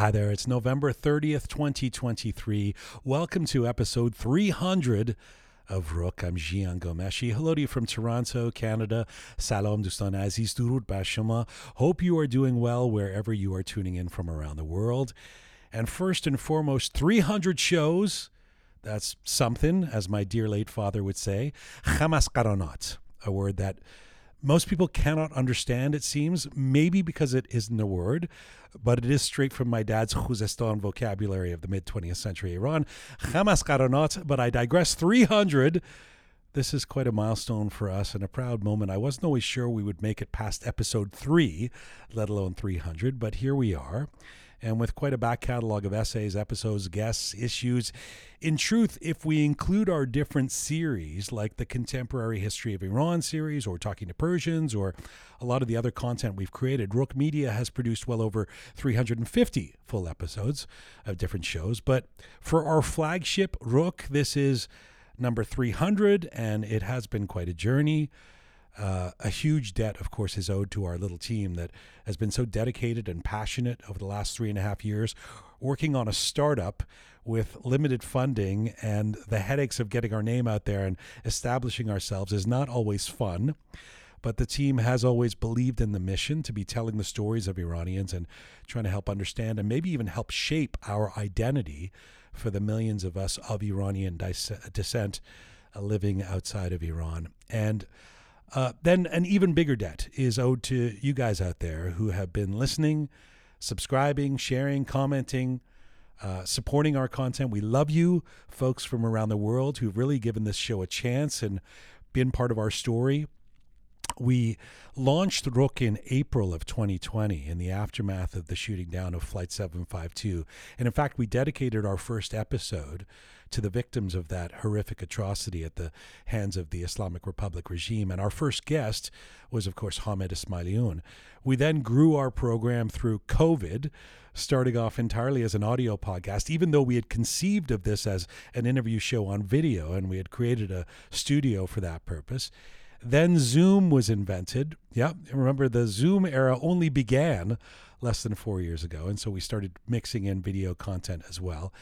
Hi there, it's November 30th, 2023. Welcome to episode 300 of Roqe. I'm Jian Ghomeshi. Hello to you from Toronto, Canada. Salam Dustan Aziz Durud Bashama. Hope you are doing well wherever you are tuning in from around the world. And first and foremost, 300 shows. That's something, as my dear late father would say. Karonot, a word that most people cannot understand, it seems, maybe because it isn't a word, but it is straight from my dad's Khuzestan vocabulary of the mid 20th century Iran. Hamas but I digress. 300. This is quite a milestone for us and a proud moment. I wasn't always sure we would make it past episode three, let alone 300, but here we are and with quite a back catalog of essays, episodes, guests, issues. In truth, if we include our different series, like the Contemporary History of Iran series, or Talking to Persians, or a lot of the other content we've created, Roqe Media has produced well over 350 full episodes of different shows. But for our flagship Roqe, this is number 300, and it has been quite a journey. Uh, a huge debt, of course, is owed to our little team that has been so dedicated and passionate over the last three and a half years, working on a startup with limited funding and the headaches of getting our name out there and establishing ourselves is not always fun. But the team has always believed in the mission to be telling the stories of Iranians and trying to help understand and maybe even help shape our identity for the millions of us of Iranian descent uh, living outside of Iran. And uh, then an even bigger debt is owed to you guys out there who have been listening, subscribing, sharing, commenting, uh, supporting our content. We love you, folks from around the world who've really given this show a chance and been part of our story. We launched Rook in April of 2020 in the aftermath of the shooting down of Flight 752. And in fact, we dedicated our first episode to the victims of that horrific atrocity at the hands of the Islamic Republic regime. And our first guest was, of course, Hamed Esmailioun. We then grew our program through COVID, starting off entirely as an audio podcast, even though we had conceived of this as an interview show on video and we had created a studio for that purpose. Then Zoom was invented. Yeah, remember the Zoom era only began less than four years ago. And so we started mixing in video content as well.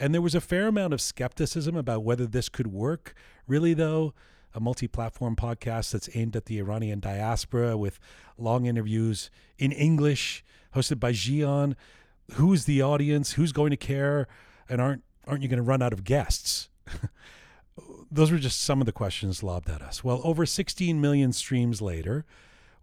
And there was a fair amount of skepticism about whether this could work. Really, though, a multi platform podcast that's aimed at the Iranian diaspora with long interviews in English, hosted by Jian. Who's the audience? Who's going to care? And aren't, aren't you going to run out of guests? Those were just some of the questions lobbed at us. Well, over 16 million streams later,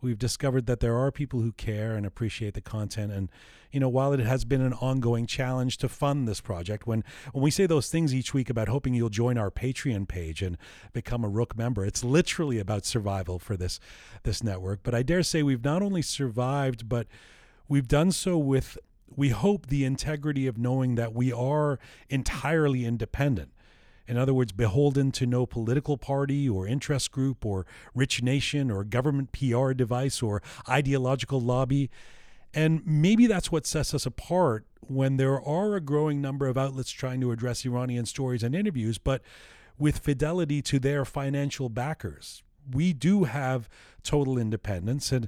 we've discovered that there are people who care and appreciate the content and you know, while it has been an ongoing challenge to fund this project, when when we say those things each week about hoping you'll join our Patreon page and become a Roqe member, it's literally about survival for this this network. But I dare say we've not only survived, but we've done so with we hope the integrity of knowing that we are entirely independent. In other words, beholden to no political party or interest group or rich nation or government PR device or ideological lobby. And maybe that's what sets us apart when there are a growing number of outlets trying to address Iranian stories and interviews, but with fidelity to their financial backers. We do have total independence and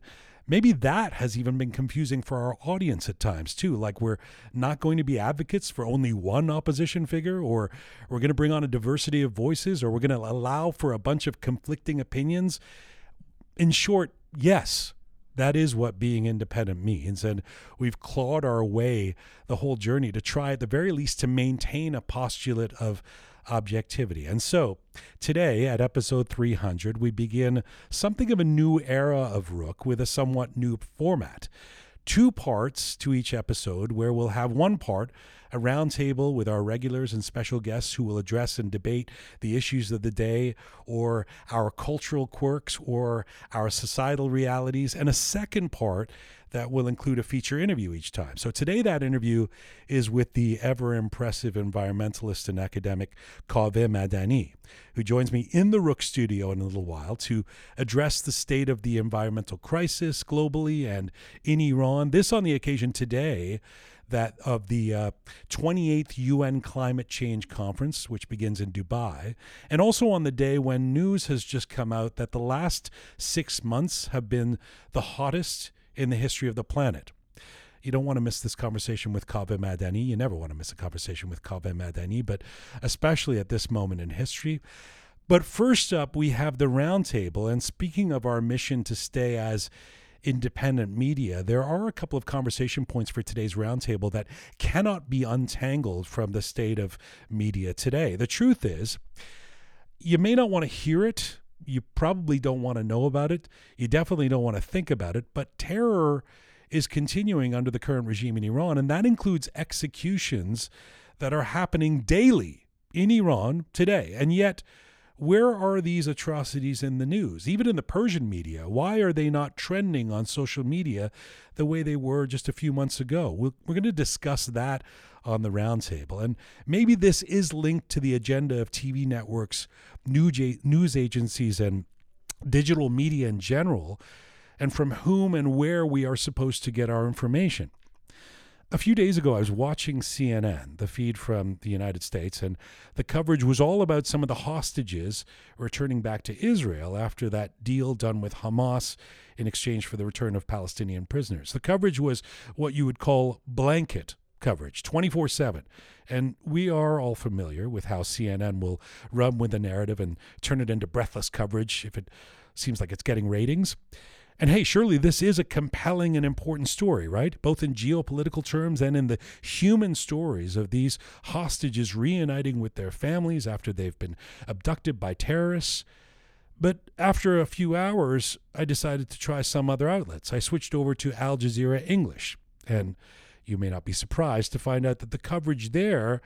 maybe that has even been confusing for our audience at times too like we're not going to be advocates for only one opposition figure or we're going to bring on a diversity of voices or we're going to allow for a bunch of conflicting opinions in short yes that is what being independent means. And we've clawed our way the whole journey to try, at the very least, to maintain a postulate of objectivity. And so today at episode 300, we begin something of a new era of Roqe with a somewhat new format. Two parts to each episode, where we'll have one part a roundtable with our regulars and special guests who will address and debate the issues of the day or our cultural quirks or our societal realities, and a second part that will include a feature interview each time. So today, that interview is with the ever impressive environmentalist and academic Kaveh Madani, who joins me in the Roqe studio in a little while to address the state of the environmental crisis globally and in Iran. This on the occasion today that of the uh, 28th UN Climate Change Conference, which begins in Dubai, and also on the day when news has just come out that the last six months have been the hottest in the history of the planet. You don't want to miss this conversation with Kaveh Madani. You never want to miss a conversation with Kaveh Madani, but especially at this moment in history. But first up, we have the roundtable. And speaking of our mission to stay as independent media, there are a couple of conversation points for today's roundtable that cannot be untangled from the state of media today. The truth is, you may not want to hear it. You probably don't want to know about it. You definitely don't want to think about it. But terror is continuing under the current regime in Iran, and that includes executions that are happening daily in Iran today. And yet, where are these atrocities in the news, even in the Persian media? Why are they not trending on social media the way they were just a few months ago? We're, we're going to discuss that on the roundtable. And maybe this is linked to the agenda of TV networks, news agencies, and digital media in general, and from whom and where we are supposed to get our information a few days ago, I was watching CNN, the feed from the United States, and the coverage was all about some of the hostages returning back to Israel after that deal done with Hamas in exchange for the return of Palestinian prisoners. The coverage was what you would call blanket coverage, 24 7. And we are all familiar with how CNN will run with the narrative and turn it into breathless coverage if it seems like it's getting ratings. And hey, surely this is a compelling and important story, right? Both in geopolitical terms and in the human stories of these hostages reuniting with their families after they've been abducted by terrorists. But after a few hours, I decided to try some other outlets. I switched over to Al Jazeera English. And you may not be surprised to find out that the coverage there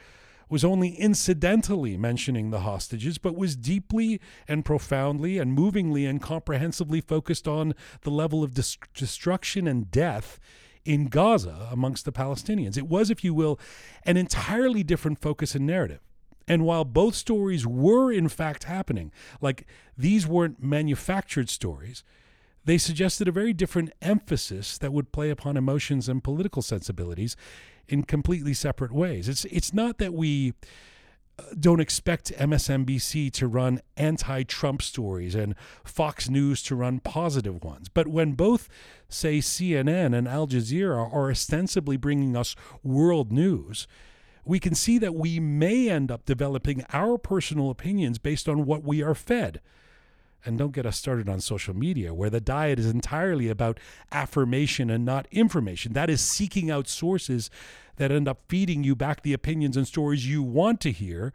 was only incidentally mentioning the hostages, but was deeply and profoundly and movingly and comprehensively focused on the level of dis- destruction and death in Gaza amongst the Palestinians. It was, if you will, an entirely different focus and narrative. And while both stories were in fact happening, like these weren't manufactured stories, they suggested a very different emphasis that would play upon emotions and political sensibilities in completely separate ways. It's it's not that we uh, don't expect MSNBC to run anti Trump stories and Fox News to run positive ones. But when both, say, CNN and Al Jazeera are ostensibly bringing us world news, we can see that we may end up developing our personal opinions based on what we are fed. And don't get us started on social media, where the diet is entirely about affirmation and not information. That is seeking out sources that end up feeding you back the opinions and stories you want to hear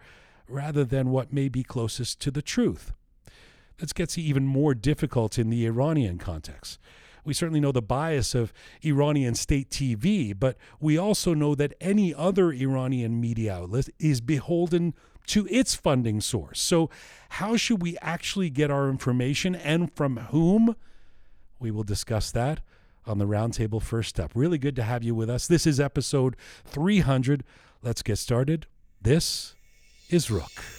rather than what may be closest to the truth. This gets even more difficult in the Iranian context. We certainly know the bias of Iranian state TV, but we also know that any other Iranian media outlet is beholden to its funding source. So, how should we actually get our information and from whom? We will discuss that on the roundtable first up. Really good to have you with us. This is episode 300. Let's get started. This is Roqe.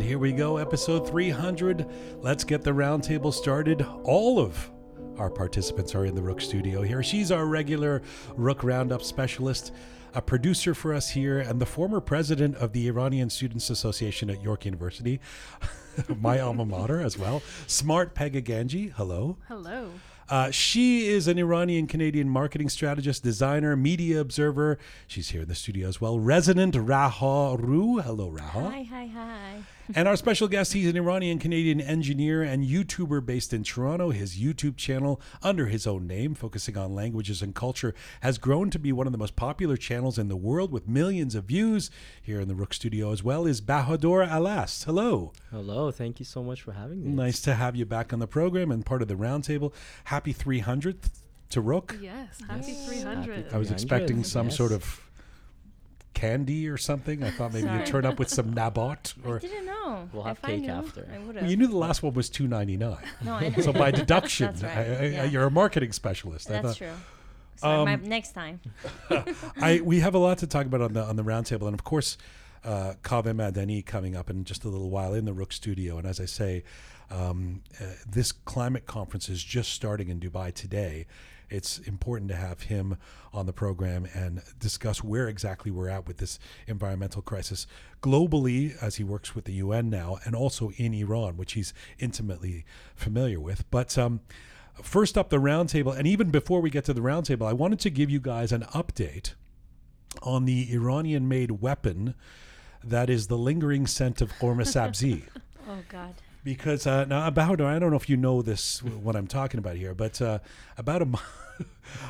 Here we go, episode 300. Let's get the roundtable started. All of our participants are in the Roqe studio here. She's our regular Roqe Roundup specialist, a producer for us here, and the former president of the Iranian Students Association at York University, my alma mater as well. Smart Pegah hello. Hello. Uh, she is an Iranian Canadian marketing strategist, designer, media observer. She's here in the studio as well. Resident Raha Roo. Hello, Raha. Hi, hi, hi. and our special guest, he's an Iranian Canadian engineer and YouTuber based in Toronto. His YouTube channel, under his own name, focusing on languages and culture, has grown to be one of the most popular channels in the world with millions of views. Here in the Roqe studio as well is Bahador Alast. Hello. Hello. Thank you so much for having me. Nice to have you back on the program and part of the roundtable. Happy 300th to Roqe. Yes, happy yes. 300. I was expecting some yes. sort of candy or something. I thought maybe you'd turn up with some Nabot I or. didn't know. We'll have if I cake knew, after. I Well, you knew the last one was two ninety nine. no, I know. So by deduction, That's right, I, I, yeah. you're a marketing specialist. I That's thought- true. So my, Um, next time. I we have a lot to talk about on the on the roundtable, and of course, uh, Kaveh Madani coming up in just a little while in the Roqe studio. And as I say, um, uh, this climate conference is just starting in Dubai today. It's important to have him on the program and discuss where exactly we're at with this environmental crisis globally, as he works with the UN now, and also in Iran, which he's intimately familiar with. But um, first up, the roundtable, and even before we get to the roundtable, I wanted to give you guys an update on the Iranian made weapon that is the lingering scent of Ghormeh Sabzi. Oh God. Because uh, now about I don't know if you know this what I'm talking about here, but uh, about a month.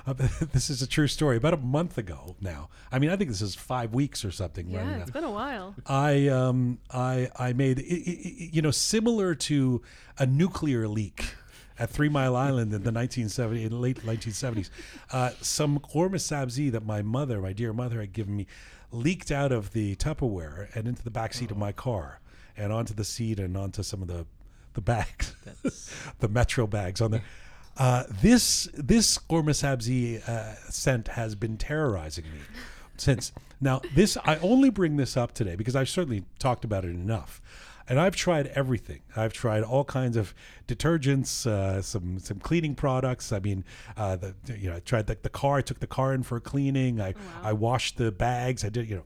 this is a true story. About a month ago now. I mean, I think this is five weeks or something. Yeah, uh, it's been a while. I um I I made i- i- i- you know similar to a nuclear leak at Three Mile Island in the 1970 in late 1970s. Uh, some ghormeh sabzi that my mother, my dear mother, had given me, leaked out of the Tupperware and into the back seat of my car and onto the seat and onto some of the the bags, the Metro bags on there. Uh, this this ghormeh sabzi uh, scent has been terrorizing me since. Now, this I only bring this up today because I've certainly talked about it enough, and I've tried everything. I've tried all kinds of detergents, uh, some some cleaning products. I mean, uh, the you know I tried the, the car. I took the car in for cleaning. I I washed the bags. I did you know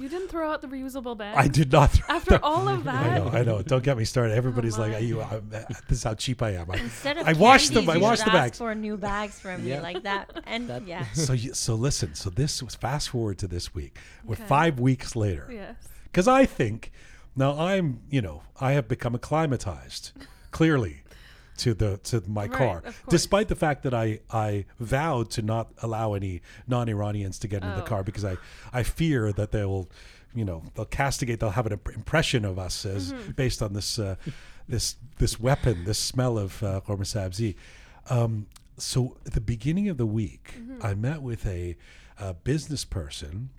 You didn't throw out the reusable bag. I did not. Throw After all of I that, know, I know. Don't get me started. Everybody's like, "Are you? I'm, uh, this is how cheap I am." I, Instead of I washed them. I you washed the bags. for new bags from me Yeah. like that. And That- yeah. so you, so listen. So this was fast forward to this week. We're Okay. five weeks later. yes. Because I think now I'm, you know, I have become acclimatized clearly to the to my Right, car, despite the fact that I I vowed to not allow any non-Iranians to get into the Oh. car because I I fear that they will, you know, they'll castigate, they'll have an impression of us as Mm-hmm. based on this uh, this this weapon, this smell of uh, Sabzi. Um, so at the beginning of the week, Mm-hmm. I met with a, a business person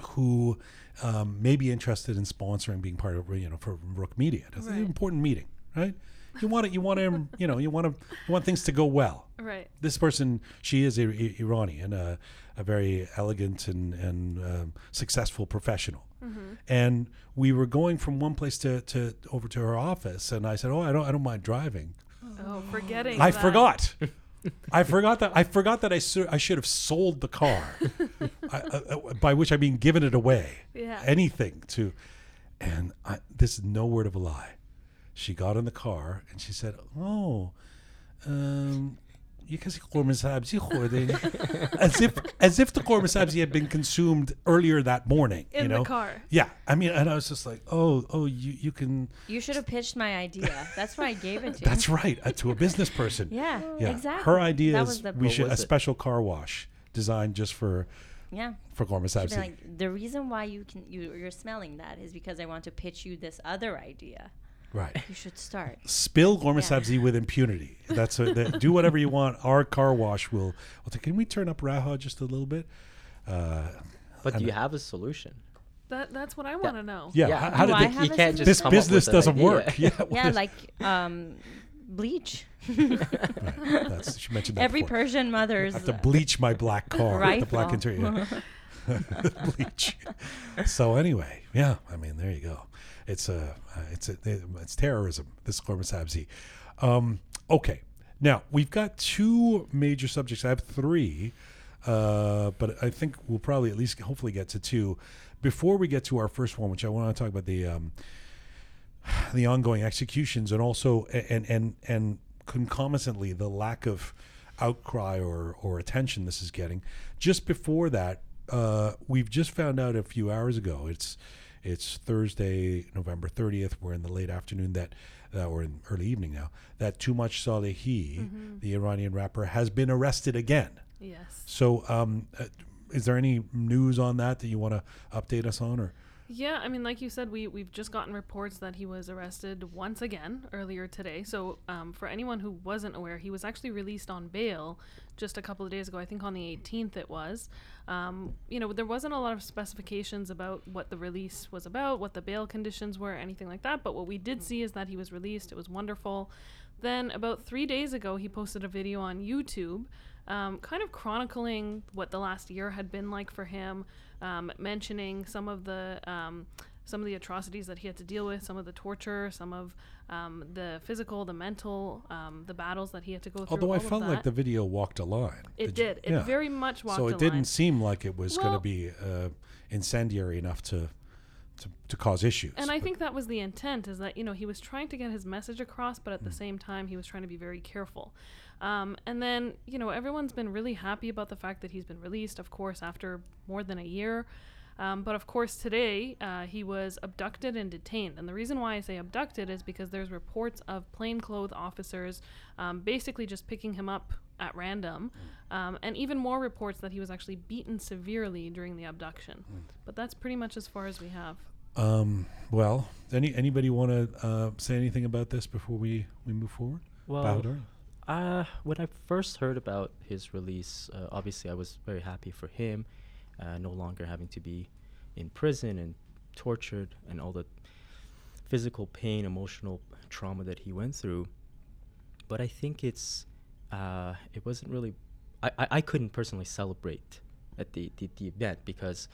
who um, may be interested in sponsoring being part of you know for Roqe Media. It's an important meeting, right? You want it. You want to. You know. You want to. You want things to go well. Right. This person, she is a, a Iranian, a, a very elegant and and um, successful professional. Mm-hmm. And we were going from one place to, to over to her office, and I said, "Oh, I don't. I don't mind driving." Oh, forgetting. I that. forgot. I forgot that I forgot that I, su- I should have sold the car, I, uh, uh, by which I mean given it away, Yeah. anything to, and I, this is no word of a lie. She got in the car and she said, "Oh, um, you can see ghormeh sabzi khorde." as if as if the ghormeh sabzi had been consumed earlier that morning. In you the know? car. Yeah, I mean, and I was just like, "Oh, oh, you you can." You should have pitched my idea. That's why I gave it to you. That's right, uh, to a business person. Yeah, Yeah, exactly. her idea that is the we should a it? special car wash designed just for yeah. for Ghormeh She'd be Sabzi. like, the reason why you can you you're smelling that is because I want to pitch you this other idea. Right. You should start. Spill Ghormeh Yeah. Sabzi with impunity. That's a, that, do whatever you want. Our car wash will. will take, can we turn up Raha just a little bit? Uh, But do you have a solution? That that's what I want to know. yeah. Yeah. How, how Do did I they- have you can't just this come up business with doesn't idea. work? Yeah. what Yeah, like um, bleach. right, that's, she mentioned that Every before. Persian mother's I have to bleach my black car. The black interior. bleach. So anyway, yeah. I mean, there you go. It's a, uh, it's a, it's terrorism. This Sabzi. Um, okay. Now we've got two major subjects. I have three, uh, but I think we'll probably at least hopefully get to two. Before we get to our first one, which I want to talk about the um, the ongoing executions and also and and and concomitantly the lack of outcry or or attention this is getting. Just before that, uh, we've just found out a few hours ago. It's it's Thursday, November thirtieth. We're in the late afternoon that. Uh, or in early evening now, that Toomaj Salehi, the Iranian rapper, has been arrested again. Yes. So, um, uh, is there any news on that that you want to update us on, or Yeah, I mean, like you said, we we've just gotten reports that he was arrested once again earlier today. So, um, for anyone who wasn't aware, he was actually released on bail just a couple of days ago. I think on the 18th it was. Um, you know, there wasn't a lot of specifications about what the release was about, what the bail conditions were, anything like that. But what we did see is that he was released. It was wonderful. Then about three days ago, he posted a video on YouTube. Um, kind of chronicling what the last year had been like for him, um, mentioning some of the um, some of the atrocities that he had to deal with, some of the torture, some of um, the physical, the mental, um, the battles that he had to go through. Although I felt like the video walked a line. it you- did, it yeah. very much walked so it didn't line. seem like it was going to be uh, incendiary enough to, to to cause issues. And I think that was the intent is that, you know, he was trying to get his message across, but at Mm. the same time, he was trying to be very careful. Um, and then, you know, everyone's been really happy about the fact that he's been released, of course, after more than a year. Um, but of course, today uh, he was abducted and detained. And the reason why I say abducted is because there's reports of plainclothes officers um, basically just picking him up at random, um, and even more reports that he was actually beaten severely during the abduction. But that's pretty much as far as we have. Um, well, any anybody want to uh, say anything about this before we, we move forward? Well, Bahador? uh, when I first heard about his release, uh, obviously I was very happy for him, uh, no longer having to be in prison and tortured and all the physical pain, emotional trauma that he went through. But I think it's uh, it wasn't really. I, I, I couldn't personally celebrate at the, the, the event because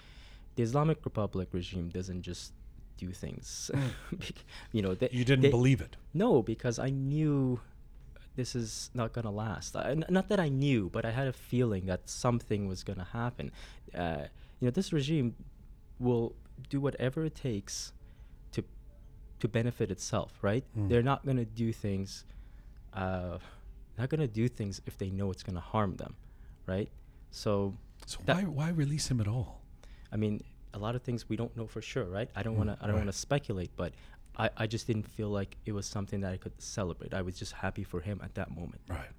the Islamic Republic regime doesn't just do things. you know, they, You didn't they- believe it. no, because I knew this is not gonna last. I, n- not that I knew, but I had a feeling that something was gonna happen. Uh, you know, this regime will do whatever it takes to to benefit itself. Right? Mm. They're not gonna do things. Uh, not gonna do things if they know it's gonna harm them. Right? So So why why release him at all? I mean, a lot of things we don't know for sure, right? I don't Mm, want to. I don't right. want to speculate, but I, I just didn't feel like it was something that I could celebrate. I was just happy for him at that moment. Right.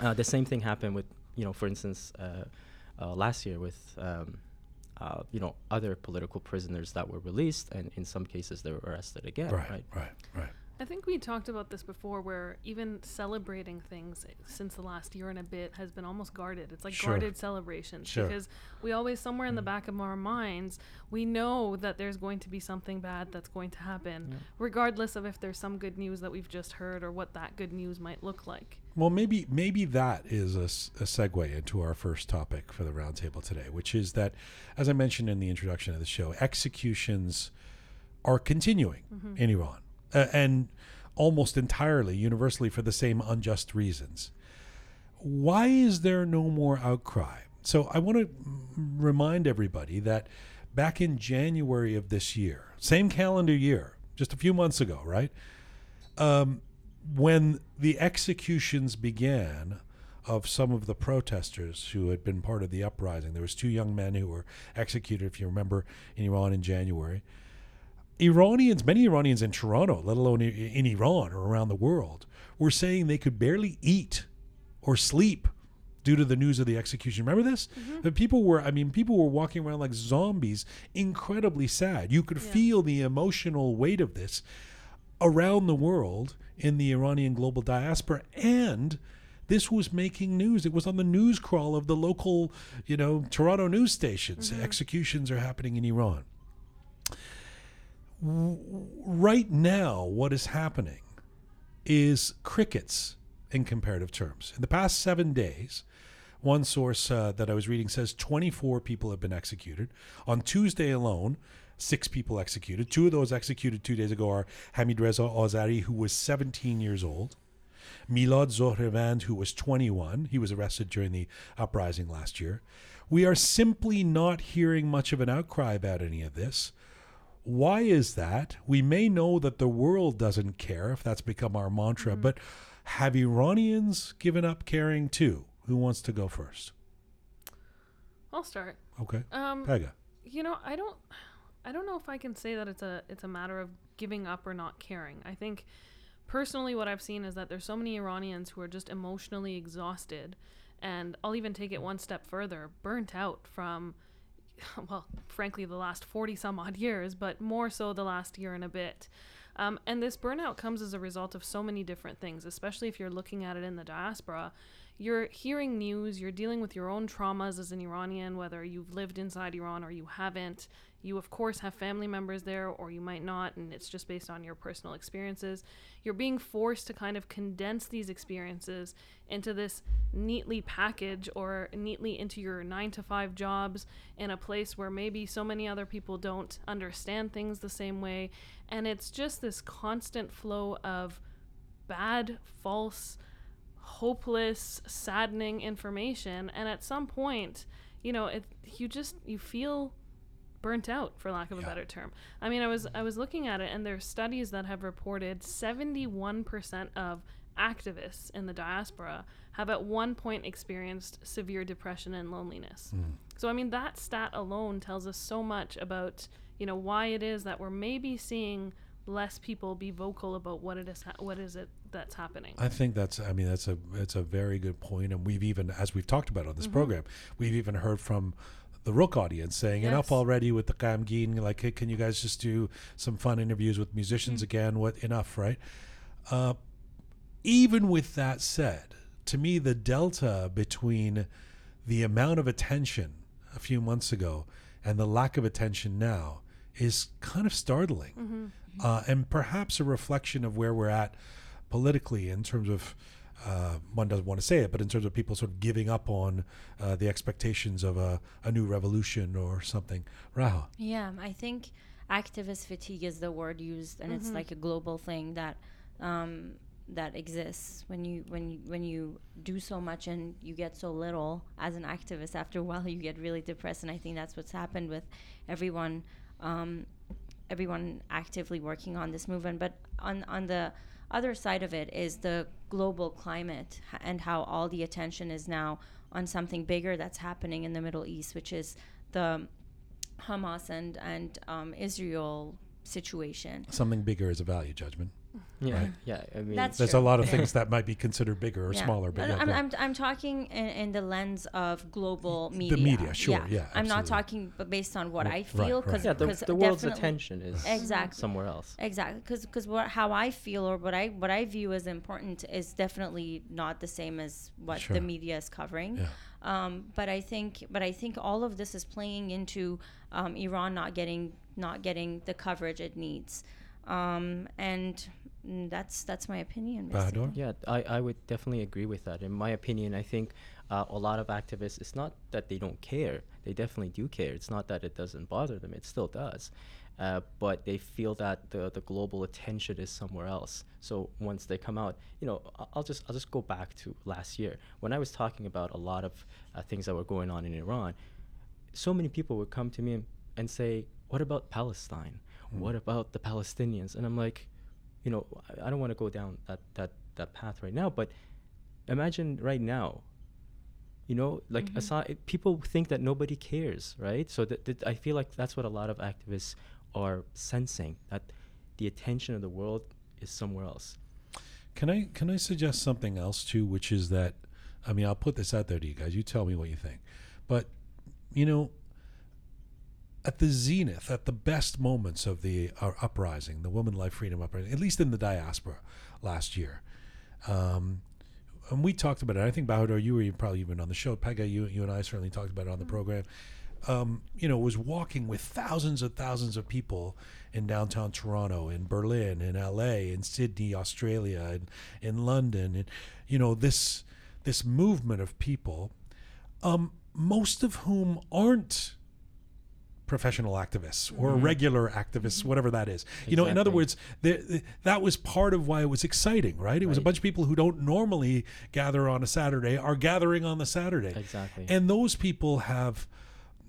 Uh, the same thing happened with, you know, for instance, uh, uh, last year with, um, uh, you know, other political prisoners that were released, and in some cases they were arrested again, right. right? Right. Right. I think we talked about this before, where even celebrating things since the last year and a bit has been almost guarded. It's like Sure. guarded celebrations Sure. because we always, somewhere in the mm. back of our minds, we know that there's going to be something bad that's going to happen, Yeah. regardless of if there's some good news that we've just heard or what that good news might look like. Well, maybe maybe that is a segue into our first topic for the roundtable today, which is that, as I mentioned in the introduction of the show, executions are continuing mm-hmm. in Iran, uh, and almost entirely, universally, for the same unjust reasons. Why is there no more outcry? So I want to remind everybody that back in January of this year, same calendar year, just a few months ago, right? Um, when the executions began of some of the protesters who had been part of the uprising, there was two young men who were executed, if you remember, in Iran in January. Iranians, many Iranians in Toronto, let alone in Iran or around the world, were saying they could barely eat or sleep due to the news of the execution. Remember this? Mm-hmm. The people were, I mean, people were walking around like zombies, incredibly sad. You could Yeah. feel the emotional weight of this around the world in the Iranian global diaspora and this was making news. It was on the news crawl of the local, you know, Toronto news stations. Mm-hmm. Executions are happening in Iran. Right now, what is happening is crickets in comparative terms. In the past seven days, one source uh, that I was reading says 24 people have been executed. On Tuesday alone, six people executed. Two of those executed two days ago are Hamid Reza Azari, who was 17 years old, Milad Zohrevand, who was 21. He was arrested during the uprising last year. We are simply not hearing much of an outcry about any of this. Why is that? We may know that the world doesn't care if that's become our mantra, but have Iranians given up caring too? Who wants to go first? I'll start. Okay. Um, Pegah. you know, I don't, I don't know if I can say that it's a it's a matter of giving up or not caring. I think personally, what I've seen is that there's so many Iranians who are just emotionally exhausted, and I'll even take it one step further, burnt out from well, frankly, the last 40 some odd years, but more so the last year and a bit. Um, and this burnout comes as a result of so many different things, especially if you're looking at it in the diaspora. You're hearing news, you're dealing with your own traumas as an Iranian, whether you've lived inside Iran or you haven't. You, of course, have family members there, or you might not, and it's just based on your personal experiences. You're being forced to kind of condense these experiences into this neatly package or neatly into your nine to five jobs in a place where maybe so many other people don't understand things the same way. And it's just this constant flow of bad, false, hopeless, saddening information. And at some point, you know, it, you just, you feel burnt out for lack of a better term. I mean, I was I was looking at it and there's studies that have reported 71% of activists in the diaspora have at one point experienced severe depression and loneliness. So I mean that stat alone tells us so much about, you know, why it is that we're maybe seeing less people be vocal about what it is ha- what is it that's happening. I think that's. I mean, that's a. It's a very good point, and we've even, as we've talked about on Mm-hmm. this program, we've even heard from the Roqe audience saying, "Enough already with the Kamgin. Like, hey, can you guys just do some fun interviews with musicians Mm. again? What enough, right?" Uh, even with that said, to me, the delta between the amount of attention a few months ago and the lack of attention now is kind of startling, uh, and perhaps a reflection of where we're at politically in terms of. Uh, one doesn't want to say it, but in terms of people sort of giving up on uh, the expectations of a, a new revolution or something. Rahul. Yeah, I think activist fatigue is the word used, and it's like a global thing that um, that exists when you when you, when you do so much and you get so little as an activist. After a while, you get really depressed, and I think that's what's happened with everyone. Um, everyone actively working on this movement but on on the other side of it is the global climate and how all the attention is now on something bigger that's happening in the Middle East which is the Hamas and and um, Israel situation Something bigger is a value judgment. Yeah, Right. yeah. I mean, That's There's true. a lot of things that might be considered bigger or Yeah. smaller, but yeah, I'm, go I'm. I'm talking in, in the lens of global media. The media. media, sure, yeah, I'm not talking but based on what Right, I right, feel right. because yeah, the, the world's attention is Exactly. somewhere else. Exactly, because because what how I feel or what I what I view as important is definitely not the same as what Sure. the media is covering. Yeah. Um, but I think but I think all of this is playing into um, Iran not getting not getting the coverage it needs, um, and that's that's my opinion. basically. Yeah, I, I would definitely agree with that. In my opinion, I think uh, a lot of activists, it's not that they don't care. They definitely do care. It's not that it doesn't bother them. It still does. Uh, but they feel that the, the global attention is somewhere else. So once they come out, you know, I- I'll just I'll just go back to last year when I was talking about a lot of uh, things that were going on in Iran. So many people would come to me and, and say, "What about Palestine? Mm. What about the Palestinians?" And I'm like, you know, I, I don't want to go down that, that, that path right now, but imagine right now, you know, like mm-hmm. aside, people think that nobody cares, right? So that, that I feel like that's what a lot of activists are sensing that the attention of the world is somewhere else. Can I can I suggest something else too, which is that I mean I'll put this out there to you guys. You tell me what you think. But you know, at the zenith, at the best moments of the uh, uprising, the Women Life Freedom uprising, at least in the diaspora last year, um, and we talked about it. I think Bahador, you were probably even on the show. Pegah, you you and I certainly talked about it on the program. Um, you know, was walking with thousands and thousands of people in downtown Toronto, in Berlin, in LA, in Sydney, Australia, and in London, and you know this this movement of people, um, most of whom aren't professional activists or mm-hmm. regular activists, mm-hmm. whatever that is. You know, in other words, the, the, that was part of why it was exciting, right? It was a bunch of people who don't normally gather on a Saturday are gathering on the Saturday. Exactly. And those people have.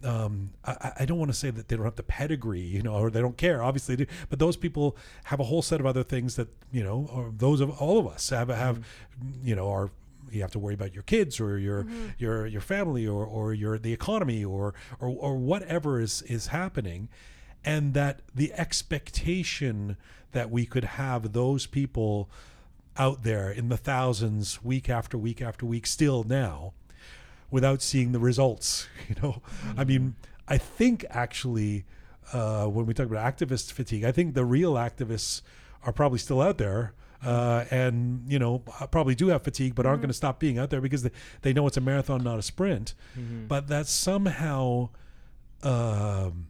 Um, I, I don't want to say that they don't have the pedigree, you know, or they don't care. Obviously, they do, but those people have a whole set of other things that you know, or those of all of us have have, mm-hmm. you know, are you have to worry about your kids or your your your family or or your the economy or or or whatever is is happening, and that the expectation that we could have those people out there in the thousands week after week after week still now without seeing the results you know? I mean I think actually, uh, when we talk about activist fatigue, I think the real activists are probably still out there. Uh, and you know probably do have fatigue, but aren't Mhm. going to stop being out there because they, they know it's a marathon, not a sprint. Mhm. But that somehow um,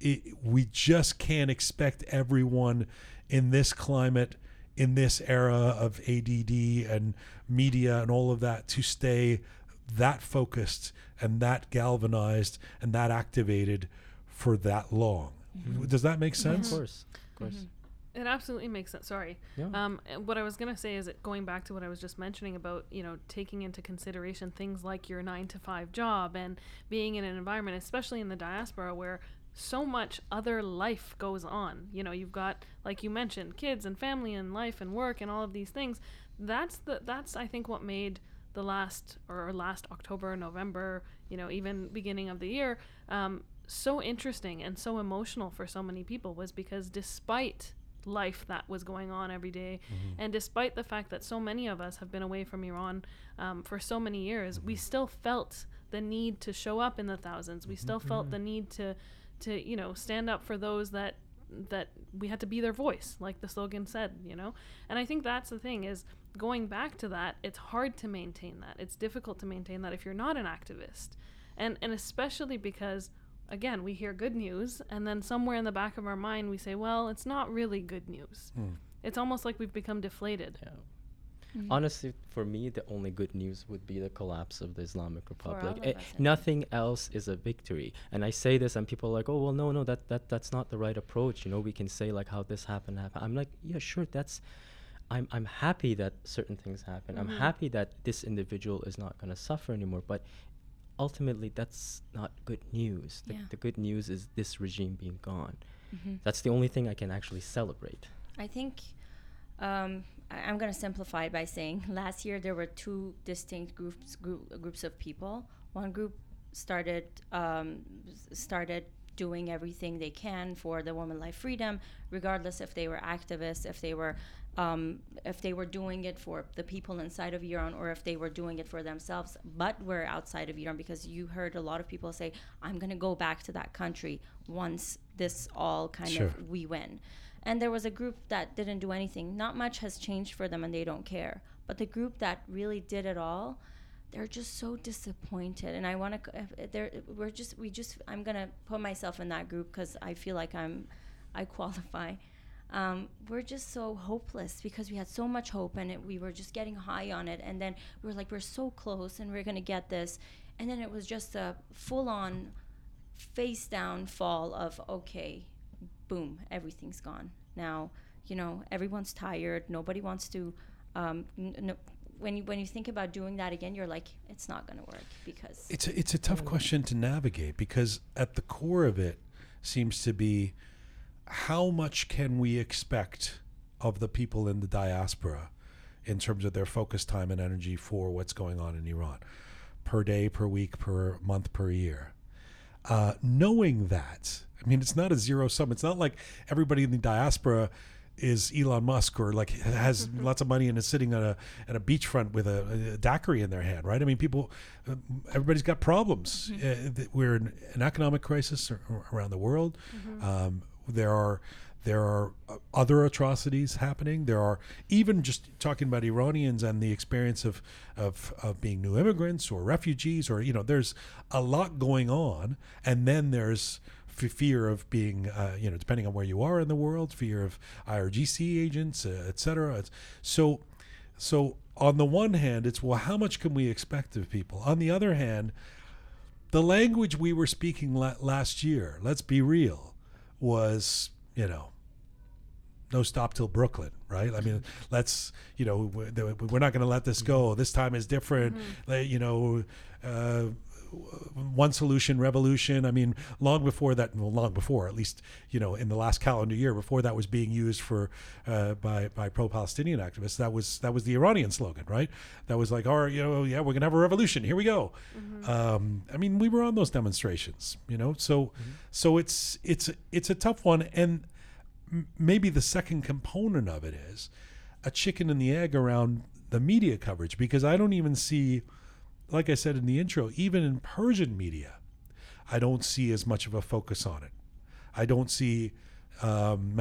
it, we just can't expect everyone in this climate, in this era of ADD and media and all of that to stay that focused and that galvanized and that activated for that long. Mhm. Does that make sense? of sense? course, of course. Mhm. It absolutely makes sense. Sorry. Yeah. Um, what I was gonna say is that going back to what I was just mentioning about you know taking into consideration things like your nine to five job and being in an environment, especially in the diaspora, where so much other life goes on. You know, you've got like you mentioned, kids and family and life and work and all of these things. That's the that's I think what made the last or last October, November, you know, even beginning of the year, um, so interesting and so emotional for so many people was because despite life that was going on every day, mm-hmm. and despite the fact that so many of us have been away from Iran um, for so many years, we mm-hmm. still felt the need to show up in the thousands. We mm-hmm. still felt the need to, to you know, stand up for those that that we had to be their voice, like the slogan said, you know. And I think that's the thing is going back to that. It's hard to maintain that. It's difficult to maintain that if you're not an activist, and and especially because again, we hear good news, and then somewhere in the back of our mind, we say, well, it's not really good news. Hmm. It's almost like we've become deflated. Yeah. Mhm. Honestly, for me, the only good news would be the collapse of the Islamic Republic. all of Eh, us, nothing else is a victory. And I say this, and people are like, "Oh, well, no, no, that that that's not the right approach." You know, we can say like how this happened. happened. I'm like, yeah, sure, that's. I'm I'm happy that certain things happen. I'm Mhm. happy that this individual is not going to suffer anymore. But ultimately, that's not good news. The, Yeah. the good news is this regime being gone. Mhm. That's the only thing I can actually celebrate. I think um, I, I'm going to simplify by saying last year there were two distinct groups group, groups of people. One group started um, started doing everything they can for the woman life freedom, regardless if they were activists, if they were um, if they were doing it for the people inside of Iran or if they were doing it for themselves, but were outside of Iran. Because you heard a lot of people say, "I'm going to go back to that country once this all kind Sure. of we win." And there was a group that didn't do anything. Not much has changed for them and they don't care. But the group that really did it all, they're just so disappointed. And I want to they're we're just we just I'm going to put myself in that group cuz I feel like I'm I qualify. Um, we're just so hopeless because we had so much hope and it, we were just getting high on it. And then we were like we're so close and we're going to get this. And then it was just a full on face down fall of okay boom everything's gone. Now you know everyone's tired. Nobody wants to um, n- no, when you when you think about doing that again you're like it's not going to work because It's a, it's a tough question to navigate because at the core of it seems to be how much can we expect of the people in the diaspora in terms of their focus time and energy for what's going on in Iran per day, per week, per month, per year. Uh, knowing that, I mean, it's not a zero sum. It's not like everybody in the diaspora is Elon Musk or like has lots of money and is sitting on a at a beachfront with a, a daiquiri in their hand, right? I mean, people, uh, everybody's got problems. Uh, we're in an economic crisis around the world. Um, there are there are uh, other atrocities happening. There are even just talking about Iranians and the experience of, of of being new immigrants or refugees, or you know, there's a lot going on, and then there's f- fear of being, uh, you know, depending on where you are in the world, fear of IRGC agents, uh, et cetera. So, so on the one hand, it's well, how much can we expect of people? On the other hand, the language we were speaking la- last year, let's be real, was you know no stop till Brooklyn, right? I mean, let's you know we're, not going to let this go. This time is different. Like, You know, uh, one solution revolution. I mean, long before that, well, long before at least you know in the last calendar year, before that was being used for uh, by by pro-Palestinian activists, that was that was the Iranian slogan, right? That was like, all right, you know, yeah, we're gonna have a revolution. Here we go. Um, I mean, we were on those demonstrations, you know. So, so it's it's it's a tough one, and m- maybe the second component of it is a chicken and the egg around the media coverage because I don't even see, like I said in the intro, even in Persian media, I don't see as much of a focus on it. I don't see um,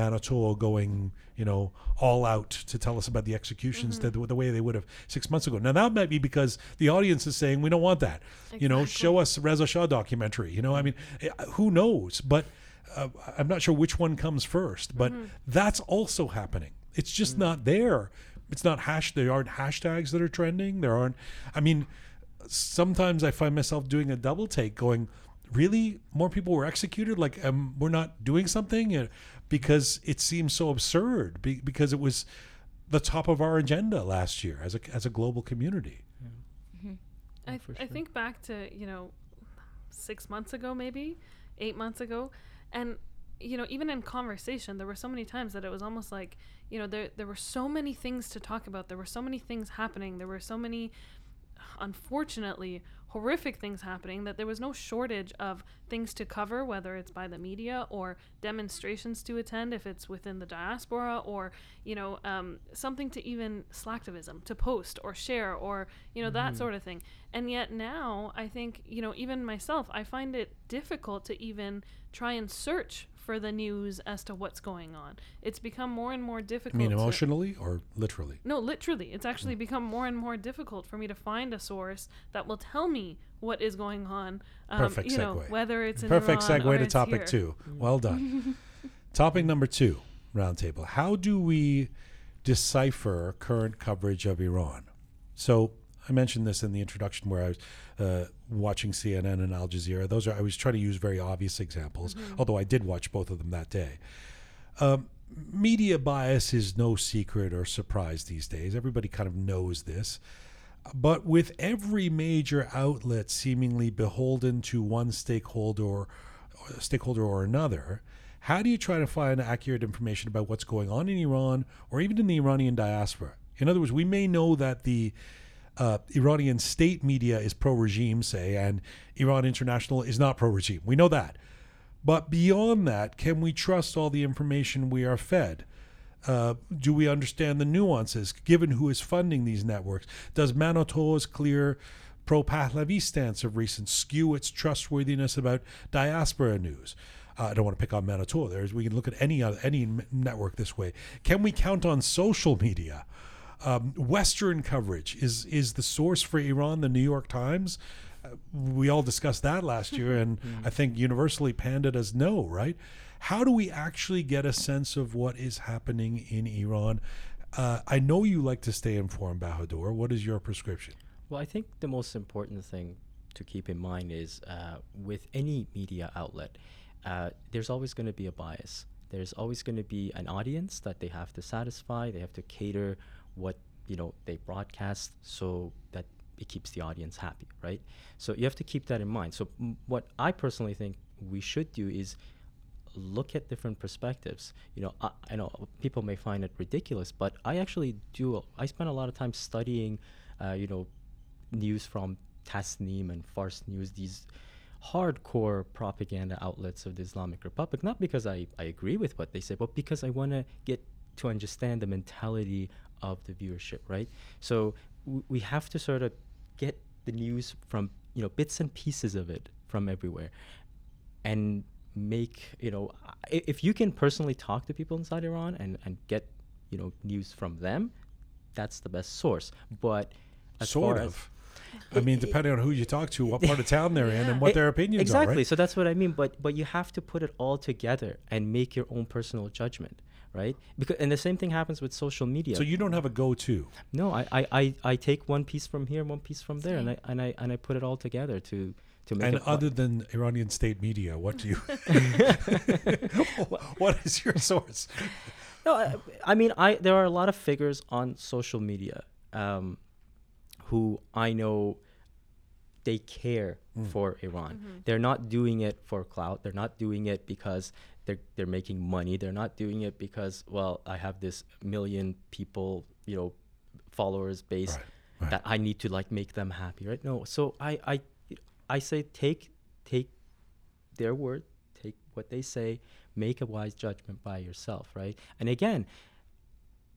going, you know, all out to tell us about the executions Mm-hmm. the, the way they would have six months ago. Now that might be because the audience is saying we don't want that. You know, show us Reza Shah documentary. You know, I mean, eh, who knows? But uh, I'm not sure which one comes first. But Mm-hmm. that's also happening. It's just not there. It's not hash. There aren't hashtags that are trending. There aren't. I mean, sometimes I find myself doing a double take, going, "Really, more people were executed? Like, um, we're not doing something?" Because it seems so absurd. Be, because it was the top of our agenda last year as a as a global community. I, for I sure. think back to you know six months ago maybe eight months ago and you know even in conversation there were so many times that it was almost like you know there there were so many things to talk about there were so many things happening there were so many unfortunately horrific things happening that there was no shortage of things to cover whether it's by the media or demonstrations to attend if it's within the diaspora or you know um, something to even slacktivism to post or share or you know that sort of thing. And yet now i think you know even myself i find it difficult to even try and search for the news as to what's going on it's become more and more I difficult mean, to- emotionally or literally. no, literally. It's actually Hmm. become more and more difficult for me to find a source that will tell me what is going on. Um, Perfect you know, segue. whether it's in Perfect Iran or segue to it's topic here. two. Well done. topic number two, roundtable. How do we decipher current coverage of Iran? So I mentioned this in the introduction where I was uh, watching CNN and Al Jazeera. Those are I was trying to use very obvious examples, although I did watch both of them that day. Um, media bias is no secret or surprise these days. Everybody kind of knows this. But with every major outlet seemingly beholden to one stakeholder or stakeholder or another, how do you try to find accurate information about what's going on in Iran or even in the Iranian diaspora? In other words, we may know that the uh, Iranian state media is pro regime, say, and Iran International is not pro regime. We know that. But beyond that, can we trust all the information we are fed? Uh, do we understand the nuances given who is funding these networks? Does Manoto's clear pro Pahlavi stance of recent skew its trustworthiness about diaspora news? Uh, I don't want to pick on Manoto. There's, we can look at any other, any network this way. Can we count on social media? Um, Western coverage is is the source for Iran. The New York Times. Uh, we all discussed that last year, and I think universally panned it as no. Right? How do we actually get a sense of what is happening in Iran? Uh, I know you like to stay informed, Bahador. What is your prescription? Well, I think the most important thing to keep in mind is uh, with any media outlet, uh, there's always going to be a bias. There's always going to be an audience that they have to satisfy. They have to cater what you know they broadcast so that it keeps the audience happy, right? So you have to keep that in mind. So m- what I personally think we should do is look at different perspectives. You know, I, I know people may find it ridiculous, but I actually do. I spend a lot of time studying, uh, you know, news from Tasnim and Fars News, these hardcore propaganda outlets of the Islamic Republic. Not because I, I agree with what they say, but because I want to get to understand the mentality of the viewership, right? So w- we have to sort of get the news from you know bits and pieces of it from everywhere, and make you know i- if you can personally talk to people inside Iran and and get you know news from them, that's the best source. But sort of. I mean, depending on who you talk to, what part of town they're in, and what their opinions exactly. are. Right? Exactly. So that's what I mean. But but you have to put it all together and make your own personal judgment, right? Because and the same thing happens with social media. So you don't have a go-to. no, I, I, I, I take one piece from here, one piece from there, and I and I and I put it all together to to make And it. fi- other than Iranian state media, what do you? what is your source? No, I, I mean, I there are a lot of figures on social media um, who I know they care for Iran. They're not doing it for clout. They're not doing it because they're they're making money. They're not doing it because well, I have this million people, you know, followers base Right, right. that I need to like make them happy, right? No. So I I I say take take their word, take what they say, make a wise judgment by yourself, right? And again,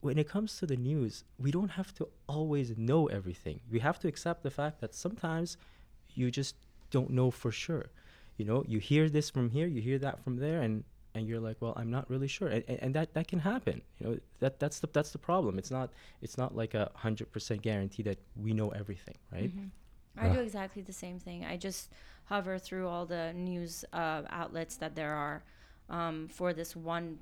when it comes to the news, we don't have to always know everything. We have to accept the fact that sometimes you just don't know for sure. you know, you hear this from here, you hear that from there, and and you're like, well, I'm not really sure, and, and, and that that can happen. You know, that that's the that's the problem. It's not it's not like a hundred percent guarantee that we know everything, right? Mhm. I do exactly the same thing. I just hover through all the news uh, outlets that there are um, for this one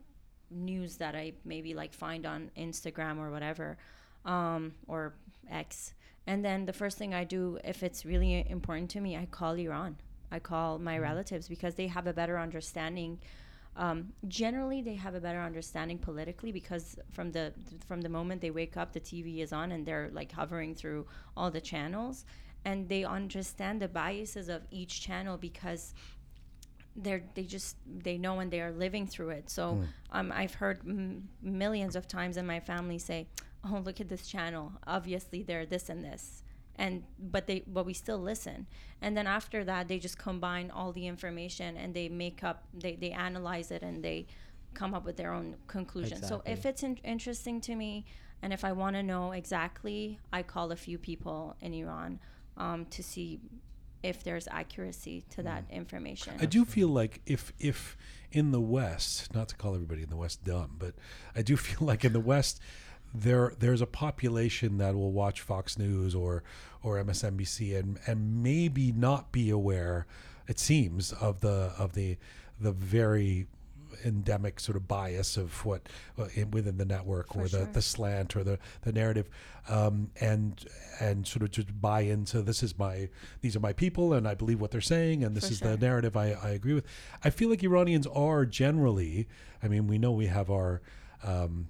news that I maybe like find on Instagram or whatever, um, or X. And then the first thing I do, if it's really important to me, I call Iran. I call my relatives because they have a better understanding. Um, generally, they have a better understanding politically because from the from the moment they wake up, the TV is on and they're like hovering through all the channels, and they understand the biases of each channel because they're they just they know and they are living through it. So um, I've heard m- millions of times in my family say, "Oh, look at this channel. Obviously, they're this and this." And but they but we still listen. And then after that, they just combine all the information and they make up they they analyze it and they come up with their own conclusion. So if it's in- interesting to me and if I want to know exactly, I call a few people in Iran um, to see if there's accuracy to that information. I do feel like if if in the West, not to call everybody in the West dumb, but I do feel like in the West there there's a population that will watch Fox News or or MSNBC and and maybe not be aware, it seems, of the of the the very endemic sort of bias of what uh, in, within the network or the, sure. the slant or the, the narrative um, and and sort of just buy into this is my these are my people and I believe what they're saying and this For is sure. the narrative I, I agree with. I feel like Iranians are generally I mean we know we have our um,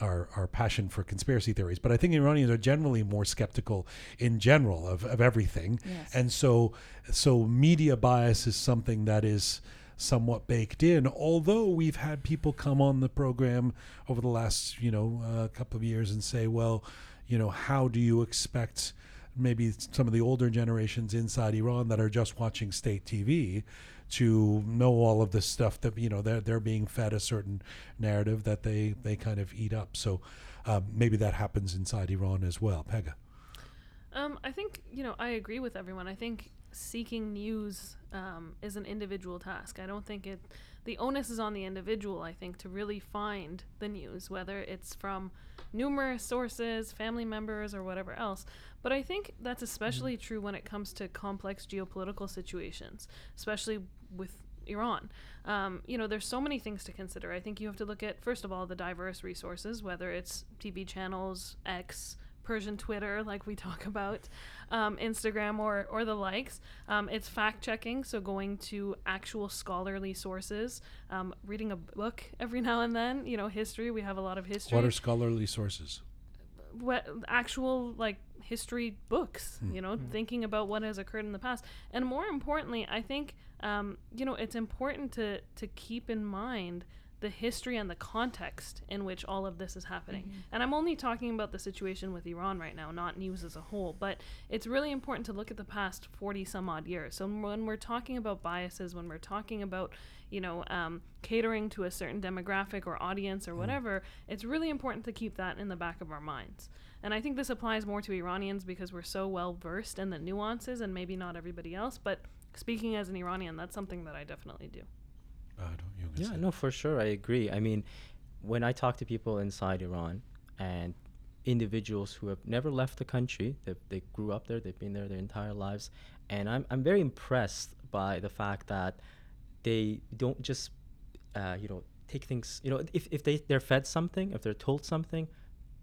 our, our passion for conspiracy theories, but I think Iranians are generally more skeptical in general of, of everything. Yes. And so so media bias is something that is somewhat baked in, although we've had people come on the program over the last, you know, uh, couple of years and say, well, you know, how do you expect maybe some of the older generations inside Iran that are just watching state TV to know all of this stuff that you know they're they're being fed a certain narrative that they they kind of eat up. So um, maybe that happens inside Iran as well. Pegah. Um, I think you know I agree with everyone. I think seeking news um, is an individual task. I don't think it. The onus is on the individual. I think to really find the news, whether it's from numerous sources, family members, or whatever else. But I think that's especially true when it comes to complex geopolitical situations, especially with Iran. Um, you know, there's so many things to consider. I think you have to look at, first of all, the diverse resources, whether it's TV channels, X, Persian Twitter, like we talk about, um, Instagram, or, or the likes. Um, it's fact checking, so going to actual scholarly sources, um, reading a book every now and then. You know, history, we have a lot of history What are scholarly sources? what actual like history books you know thinking about what has occurred in the past and more importantly i think um, you know it's important to to keep in mind the history and the context in which all of this is happening. And i'm only talking about the situation with iran right now not news as a whole but it's really important to look at the past 40 some odd years. So when we're talking about biases when we're talking about you know um, catering to a certain demographic or audience or whatever it's really important to keep that in the back of our minds. And i think this applies more to iranians because we're so well versed in the nuances and maybe not everybody else but speaking as an iranian that's something that i definitely do Uh, don't you gonna Yeah, no, for sure. I agree. I mean, when I talk to people inside Iran and individuals who have never left the country, they, they grew up there, they've been there their entire lives, and I'm, I'm very impressed by the fact that they don't just, uh, you know, take things, you know, if, if they, they're fed something, if they're told something,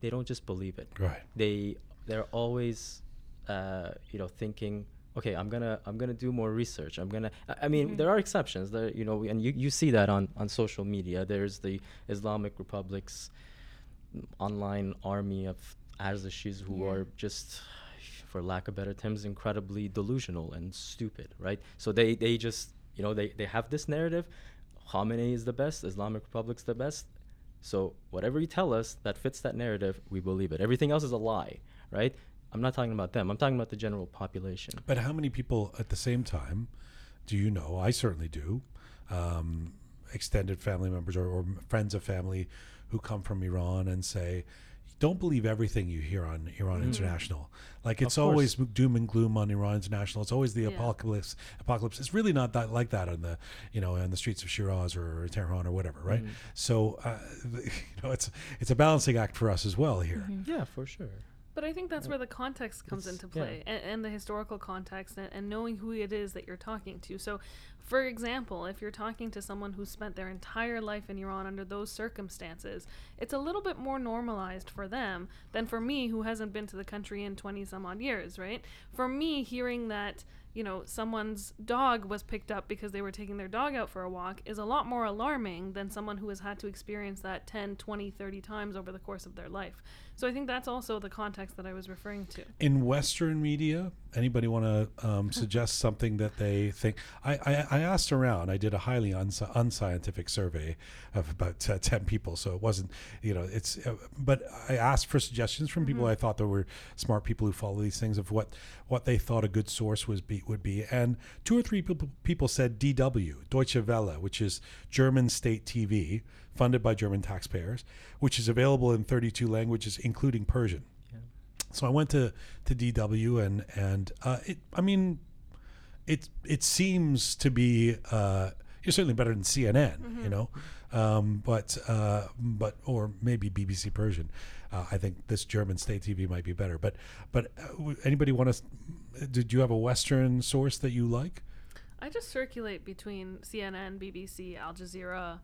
they don't just believe it Right. they they're always uh, you know thinking okay i'm gonna i'm gonna do more research. I'm gonna i, I mean mm-hmm. there are exceptions. There you know and you, you see that on on social media. There's the islamic republic's online army of Arzeshis who Yeah. are just for lack of better terms incredibly delusional and stupid right? So they they just you know they, they have this narrative. Khamenei is the best. Islamic Republic's the best. So whatever you tell us that fits that narrative, we believe it. Everything else is a lie, right? I'm not talking about them. I'm talking about the general population. But how many people at the same time do you know? I certainly do. Um, extended family members or, or friends of family who come from Iran and say, don't believe everything you hear on Iran Mhm. International. Like it's always doom and gloom on Iran International. It's always the Yeah. apocalypse. Apocalypse. It's really not that like that on the you know on the streets of Shiraz or Tehran or whatever, right? Mhm. So uh, you know it's it's a balancing act for us as well here. Mm-hmm. Yeah, for sure. But I think that's where the context comes It's- into yeah. play and, and the historical context and, and knowing who it is that you're talking to. So, for example, if you're talking to someone who spent their entire life in Iran under those circumstances, it's a little bit more normalized for them than for me who hasn't been to the country in 20 some odd years, right? For me, hearing that, you know, someone's dog was picked up because they were taking their dog out for a walk is a lot more alarming than someone who has had to experience that 10, 20, 30 times over the course of their life. So I think that's also the context that I was referring to. In Western media, anybody want to um, suggest something that they think? I, I, I asked around. I did a highly uns- unscientific survey of about uh, ten people, so it wasn't, you know, it's. Uh, but I asked for suggestions from people I thought there were smart people who follow these things of what what they thought a good source was be would be, and two or three people people said DW Deutsche Welle, which is German state TV funded by German taxpayers, which is available in 32 languages, including Persian. So I went to, to DW and and uh, it. I mean, it it seems to be uh, you're certainly better than CNN, you know, um, but uh, but or maybe BBC Persian. Uh, I think this German state TV might be better. But but uh, anybody want to? Did you have a Western source that you like? I just circulate between CNN, BBC, Al Jazeera,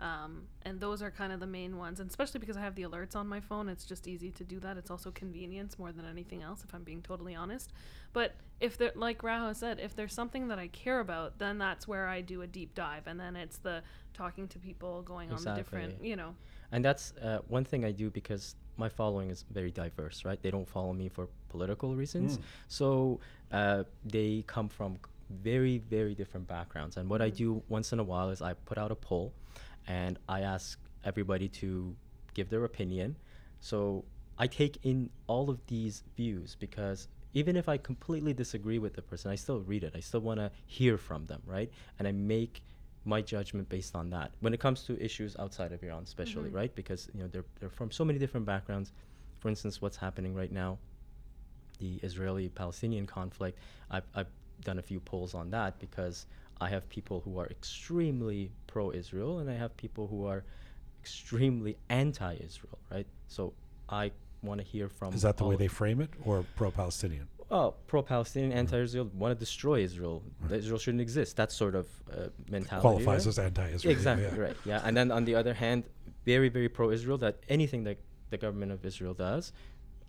um, and those are kind of the main ones. And especially because I have the alerts on my phone, it's just easy to do that. It's also convenience more than anything else, if I'm being totally honest. But if there, like Raha said, if there's something that I care about, then that's where I do a deep dive, and then it's the talking to people, going on the different, you know. And that's uh, one thing I do because my following is very diverse, right? They don't follow me for political reasons. Mm. So uh, they come from very, very different backgrounds. And what I do once in a while is I put out a poll and I ask everybody to give their opinion. So I take in all of these views because even if I completely disagree with the person, I still read it. I still want to hear from them, right? And I make my judgment based on that. When it comes to issues outside of Iran, especially, Mhm. right? Because you know they're they're from so many different backgrounds. For instance, what's happening right now, the Israeli-Palestinian conflict. I've I've done a few polls on that because I have people who are extremely pro-Israel and I have people who are extremely anti-Israel, right? So I want to hear from. Is that the way they frame it, or pro-Palestinian? Well, pro-Palestinian, anti-Israel, want to destroy Israel. That Israel shouldn't exist. That sort of uh, mentality. Qualifies right? as anti-Israel. Exactly yeah. right. Yeah, and then on the other hand, very very pro-Israel. That anything that the government of Israel does,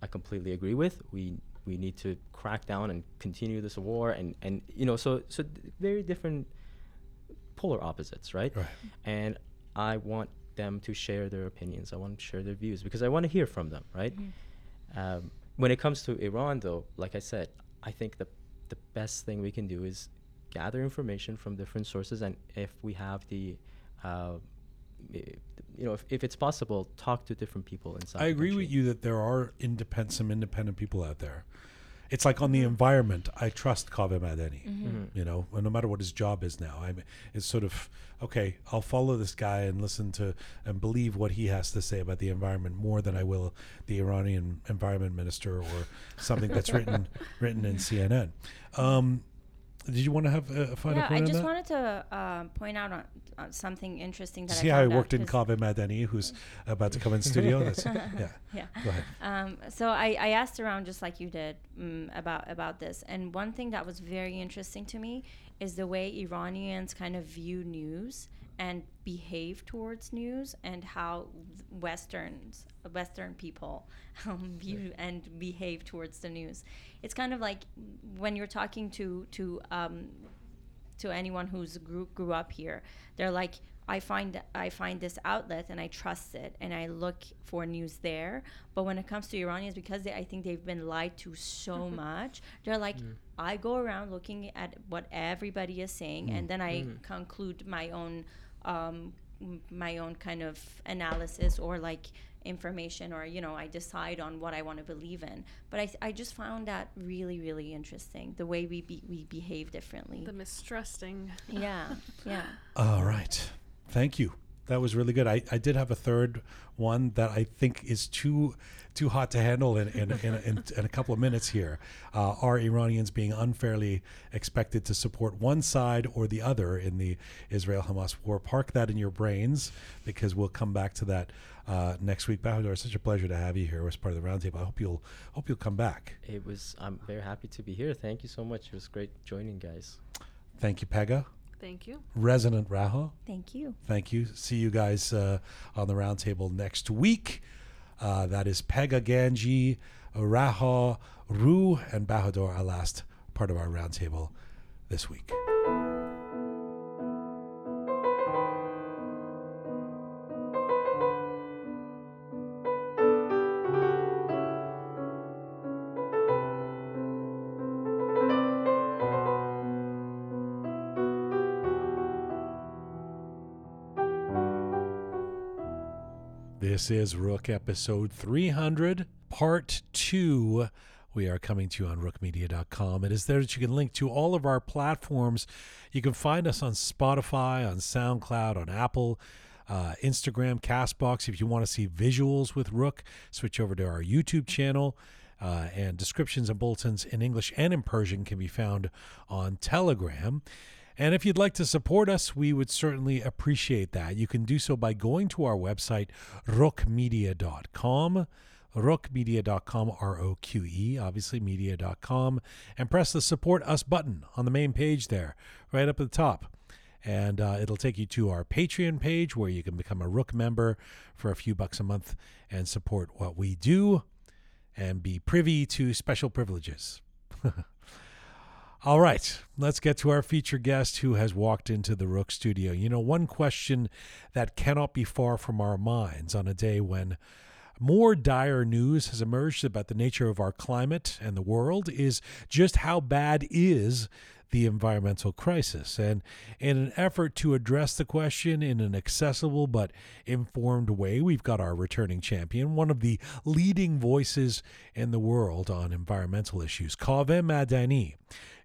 I completely agree with. We we need to crack down and continue this war, and and you know, so so very different polar opposites, right? Right. And I want them to share their opinions. I want to share their views because I want to hear from them, right? Um, when it comes to Iran, though, like I said, I think the the best thing we can do is gather information from different sources, and if we have the, uh, you know, if, if it's possible, talk to different people inside. I agree with you that there are independent, some independent people out there. It's like on the environment. I trust Kaveh Madani. Mhm. You know, no matter what his job is now, I mean, it's sort of okay. I'll follow this guy and listen to and believe what he has to say about the environment more than I will the Iranian environment minister or something that's written written in CNN. Um, did you want to have a, a final yeah, point I on just that? wanted to uh, point out on, on something interesting that See I how I worked in Kaveh Madani, who's about to come in studio. That's, yeah, Yeah. go ahead. Um, so I, I asked around just like you did um, about about this, and one thing that was very interesting to me is the way Iranians kind of view news and behave towards news, and how Westerns, Western people, um, view and behave towards the news. It's kind of like when you're talking to to um, to anyone who's grew, grew up here they're like i find i find this outlet and i trust it and i look for news there. But when it comes to iranians because they, i think they've been lied to so much they're like i go around looking at what everybody is saying and then i conclude my own um, my own kind of analysis or like information or you know i decide on what i want to believe in but i, I just found that really really interesting the way we be, we behave differently The mistrusting. yeah, yeah. All right. Thank you. That was really good. I, I did have a third one that I think is too too hot to handle in in, in, in, in a couple of minutes here. Uh, are Iranians being unfairly expected to support one side or the other in the Israel Hamas war? Park that in your brains because we'll come back to that uh, next week. Bahador, it's such a pleasure to have you here as part of the roundtable. I hope you'll hope you'll come back. It was. I'm very happy to be here. Thank you so much. It was great joining, guys. Thank you, Pegah. Thank you. Resident Raha. Thank you. Thank you. See you guys uh, on the roundtable next week. Uh, that is Pegah Ganji, Raha, Ru, and Bahador Alast part of our roundtable this week. This is Roqe episode 300, part two. We are coming to you on roqemedia.com. It is there that you can link to all of our platforms. You can find us on Spotify, on SoundCloud, on Apple, uh, Instagram, Castbox. If you want to see visuals with Roqe, switch over to our YouTube channel. Uh, and descriptions and bulletins in English and in Persian can be found on Telegram. And if you'd like to support us, we would certainly appreciate that. You can do so by going to our website, roqemedia.com, roqemedia.com, R O Q E, obviously, media.com, and press the support us button on the main page there, right up at the top. And uh, it'll take you to our Patreon page where you can become a Roqe member for a few bucks a month and support what we do and be privy to special privileges. All right, let's get to our featured guest who has walked into the Roqe studio. You know, one question that cannot be far from our minds on a day when more dire news has emerged about the nature of our climate and the world is just how bad is the environmental crisis. And in an effort to address the question in an accessible but informed way, we've got our returning champion, one of the leading voices in the world on environmental issues, Kaveh Madani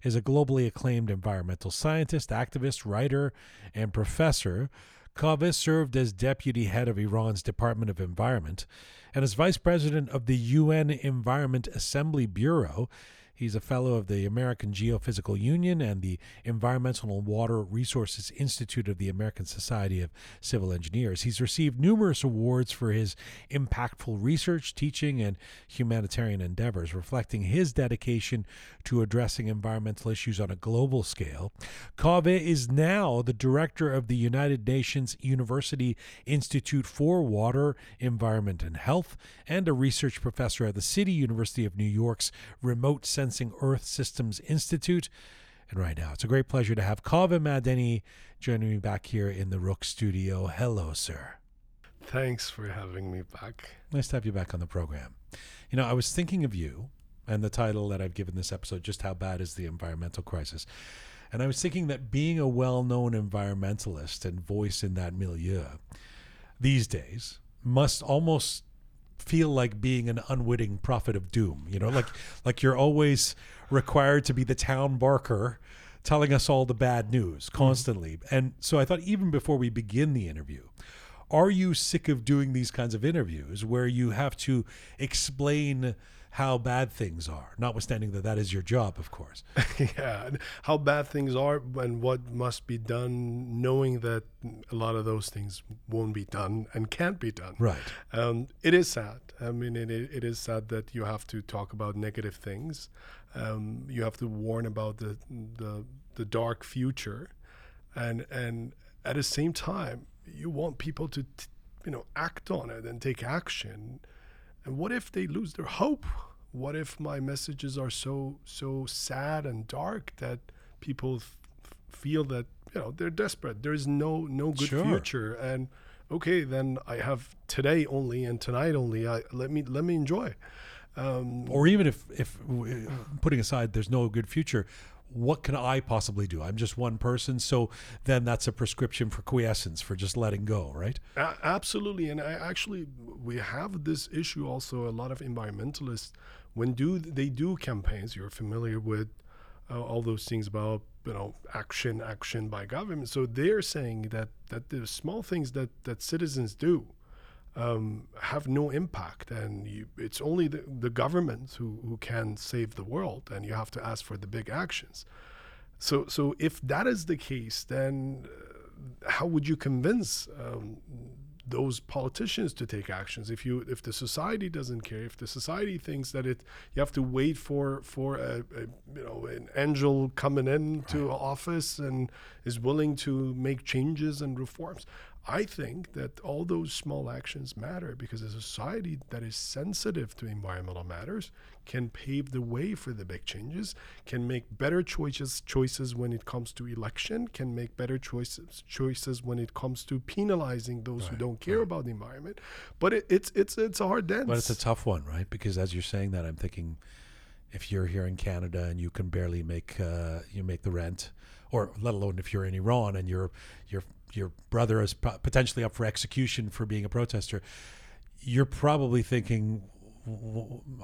is a globally acclaimed environmental scientist, activist, writer, and professor. Kaveh served as deputy head of Iran's Department of Environment and as vice president of the UN Environment Assembly Bureau. He's a fellow of the American Geophysical Union and the Environmental and Water Resources Institute of the American Society of Civil Engineers. He's received numerous awards for his impactful research, teaching, and humanitarian endeavors, reflecting his dedication to addressing environmental issues on a global scale. Kaveh is now the director of the United Nations University Institute for Water, Environment, and Health, and a research professor at the City University of New York's Remote Sensing Earth Systems Institute. And right now, it's a great pleasure to have Kaveh Madani joining me back here in the Roqe studio. Hello, sir. Thanks for having me back. Nice to have you back on the program. You know, I was thinking of you and the title that I've given this episode, Just How Bad is the Environmental Crisis? And I was thinking that being a well known environmentalist and voice in that milieu these days must almost feel like being an unwitting prophet of doom. You know, like like you're always required to be the town barker telling us all the bad news constantly. Mm-hmm. And so I thought even before we begin the interview, are you sick of doing these kinds of interviews where you have to explain how bad things are, notwithstanding that that is your job, of course. yeah, how bad things are and what must be done, knowing that a lot of those things won't be done and can't be done. Right. Um, it is sad. I mean, it, it is sad that you have to talk about negative things. Um, you have to warn about the, the the dark future, and and at the same time, you want people to, t- you know, act on it and take action. And what if they lose their hope? What if my messages are so so sad and dark that people f- feel that you know they're desperate? There is no no good Sure. future, and okay, then I have today only and tonight only. I let me let me enjoy. Um, Or even if if uh, putting aside there's no good future, what can I possibly do? I'm just one person, so then that's a prescription for quiescence, for just letting go, right? A- absolutely, and I actually we have this issue also. A lot of environmentalists, when do they do campaigns, you're familiar with uh, all those things about you know action, action by government. So they're saying that that the small things that that citizens do um, have no impact, and you, it's only the, the governments who, who can save the world, and you have to ask for the big actions. So, so if that is the case, then uh, how would you convince um, those politicians to take actions if you if the society doesn't care if the society thinks that it you have to wait for for a, a you know an angel coming in right. to office and is willing to make changes and reforms I think that all those small actions matter because a society that is sensitive to environmental matters can pave the way for the big changes, can make better choices choices when it comes to election, can make better choices choices when it comes to penalizing those right, who don't care right. about the environment. But it, it's it's it's a hard dance. But it's a tough one, right? Because as you're saying that, I'm thinking if you're here in Canada and you can barely make uh, you make the rent, or let alone if you're in Iran and you're you're your brother is potentially up for execution for being a protester, you're probably thinking,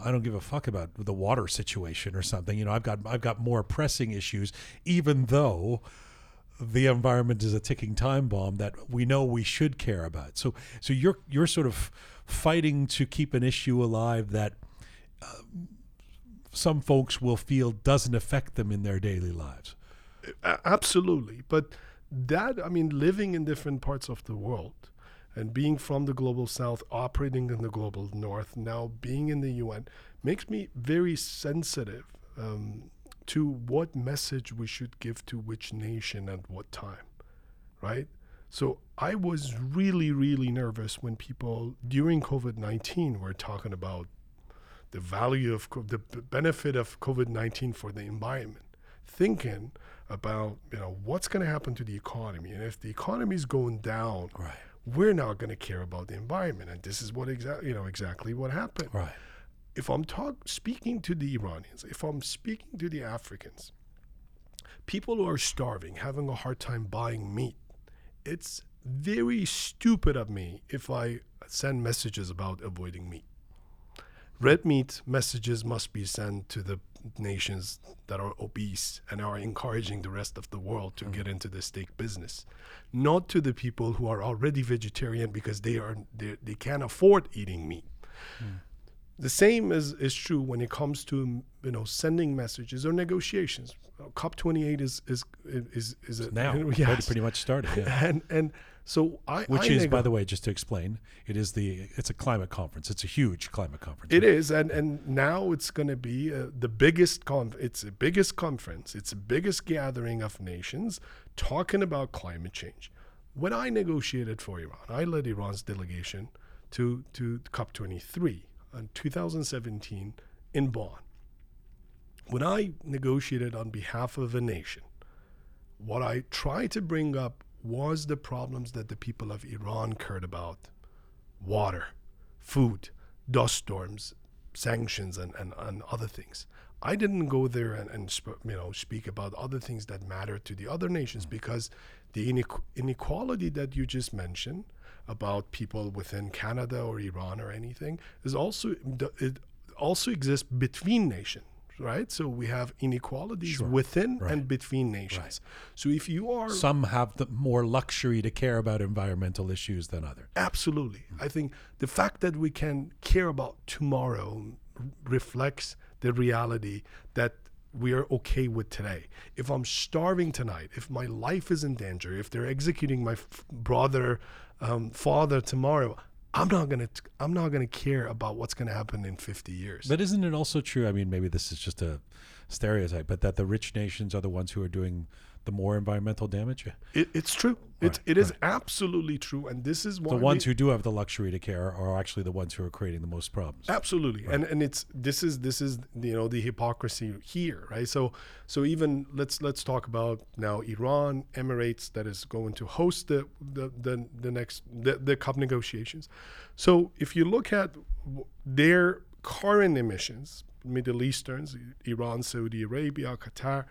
I don't give a fuck about the water situation or something. You know, I've got I've got more pressing issues, even though the environment is a ticking time bomb that we know we should care about. So so you're you're sort of fighting to keep an issue alive that uh, some folks will feel doesn't affect them in their daily lives. Absolutely, but that I mean, living in different parts of the world and being from the global south, operating in the global north, now being in the UN, makes me very sensitive um, to what message we should give to which nation at what time, right? So I was really, really nervous when people during COVID 19 were talking about the value of the benefit of COVID 19 for the environment, thinking about you know what's going to happen to the economy, and if the economy is going down, right. we're not going to care about the environment, and this is what exactly you know exactly what happened. Right. If I'm talk speaking to the Iranians, if I'm speaking to the Africans, people who are starving, having a hard time buying meat, it's very stupid of me if I send messages about avoiding meat. Red meat messages must be sent to the nations that are obese and are encouraging the rest of the world to mm. get into the steak business, not to the people who are already vegetarian because they are they, they can't afford eating meat. Mm. The same is, is true when it comes to you know sending messages or negotiations. COP twenty eight is is is is a, now yes. pretty much started. Yeah. and and so I, which I is, by the way, just to explain, it is the it's a climate conference. It's a huge climate conference. It right? is, and and now it's going to be uh, the biggest con. It's the biggest conference. It's the biggest gathering of nations talking about climate change. When I negotiated for Iran, I led Iran's delegation to to COP 23 in 2017 in Bonn. When I negotiated on behalf of a nation, what I tried to bring up was the problems that the people of Iran cared about water, food, dust storms, sanctions, and, and, and other things. I didn't go there and, and sp- you know speak about other things that matter to the other nations mm. because the inequ- inequality that you just mentioned about people within Canada or Iran or anything is also it also exists between nations right? So we have inequalities sure. within right. and between nations. Right. So if you are some have the more luxury to care about environmental issues than others. Absolutely. Mm-hmm. I think the fact that we can care about tomorrow reflects the reality that we are okay with today. If I'm starving tonight, if my life is in danger, if they're executing my f- brother, um, father tomorrow, I'm not gonna I'm not gonna care about what's gonna happen in 50 years. But isn't it also true? I mean, maybe this is just a stereotype, but that the rich nations are the ones who are doing the more environmental damage? It, it's true. Right, it's it is right. absolutely true, and this is why the ones we, who do have the luxury to care are actually the ones who are creating the most problems. Absolutely, right. and and it's this is this is you know the hypocrisy here, right? So so even let's let's talk about now Iran, Emirates that is going to host the the the, the next the, the COP negotiations. So if you look at their current emissions, Middle Easterns, Iran, Saudi Arabia, Qatar,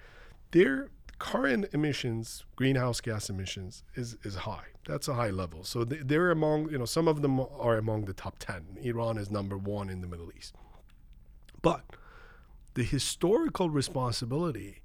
their current emissions, greenhouse gas emissions, is is high. That's a high level. So they're among you know some of them are among the top ten. Iran is number one in the Middle East, but the historical responsibility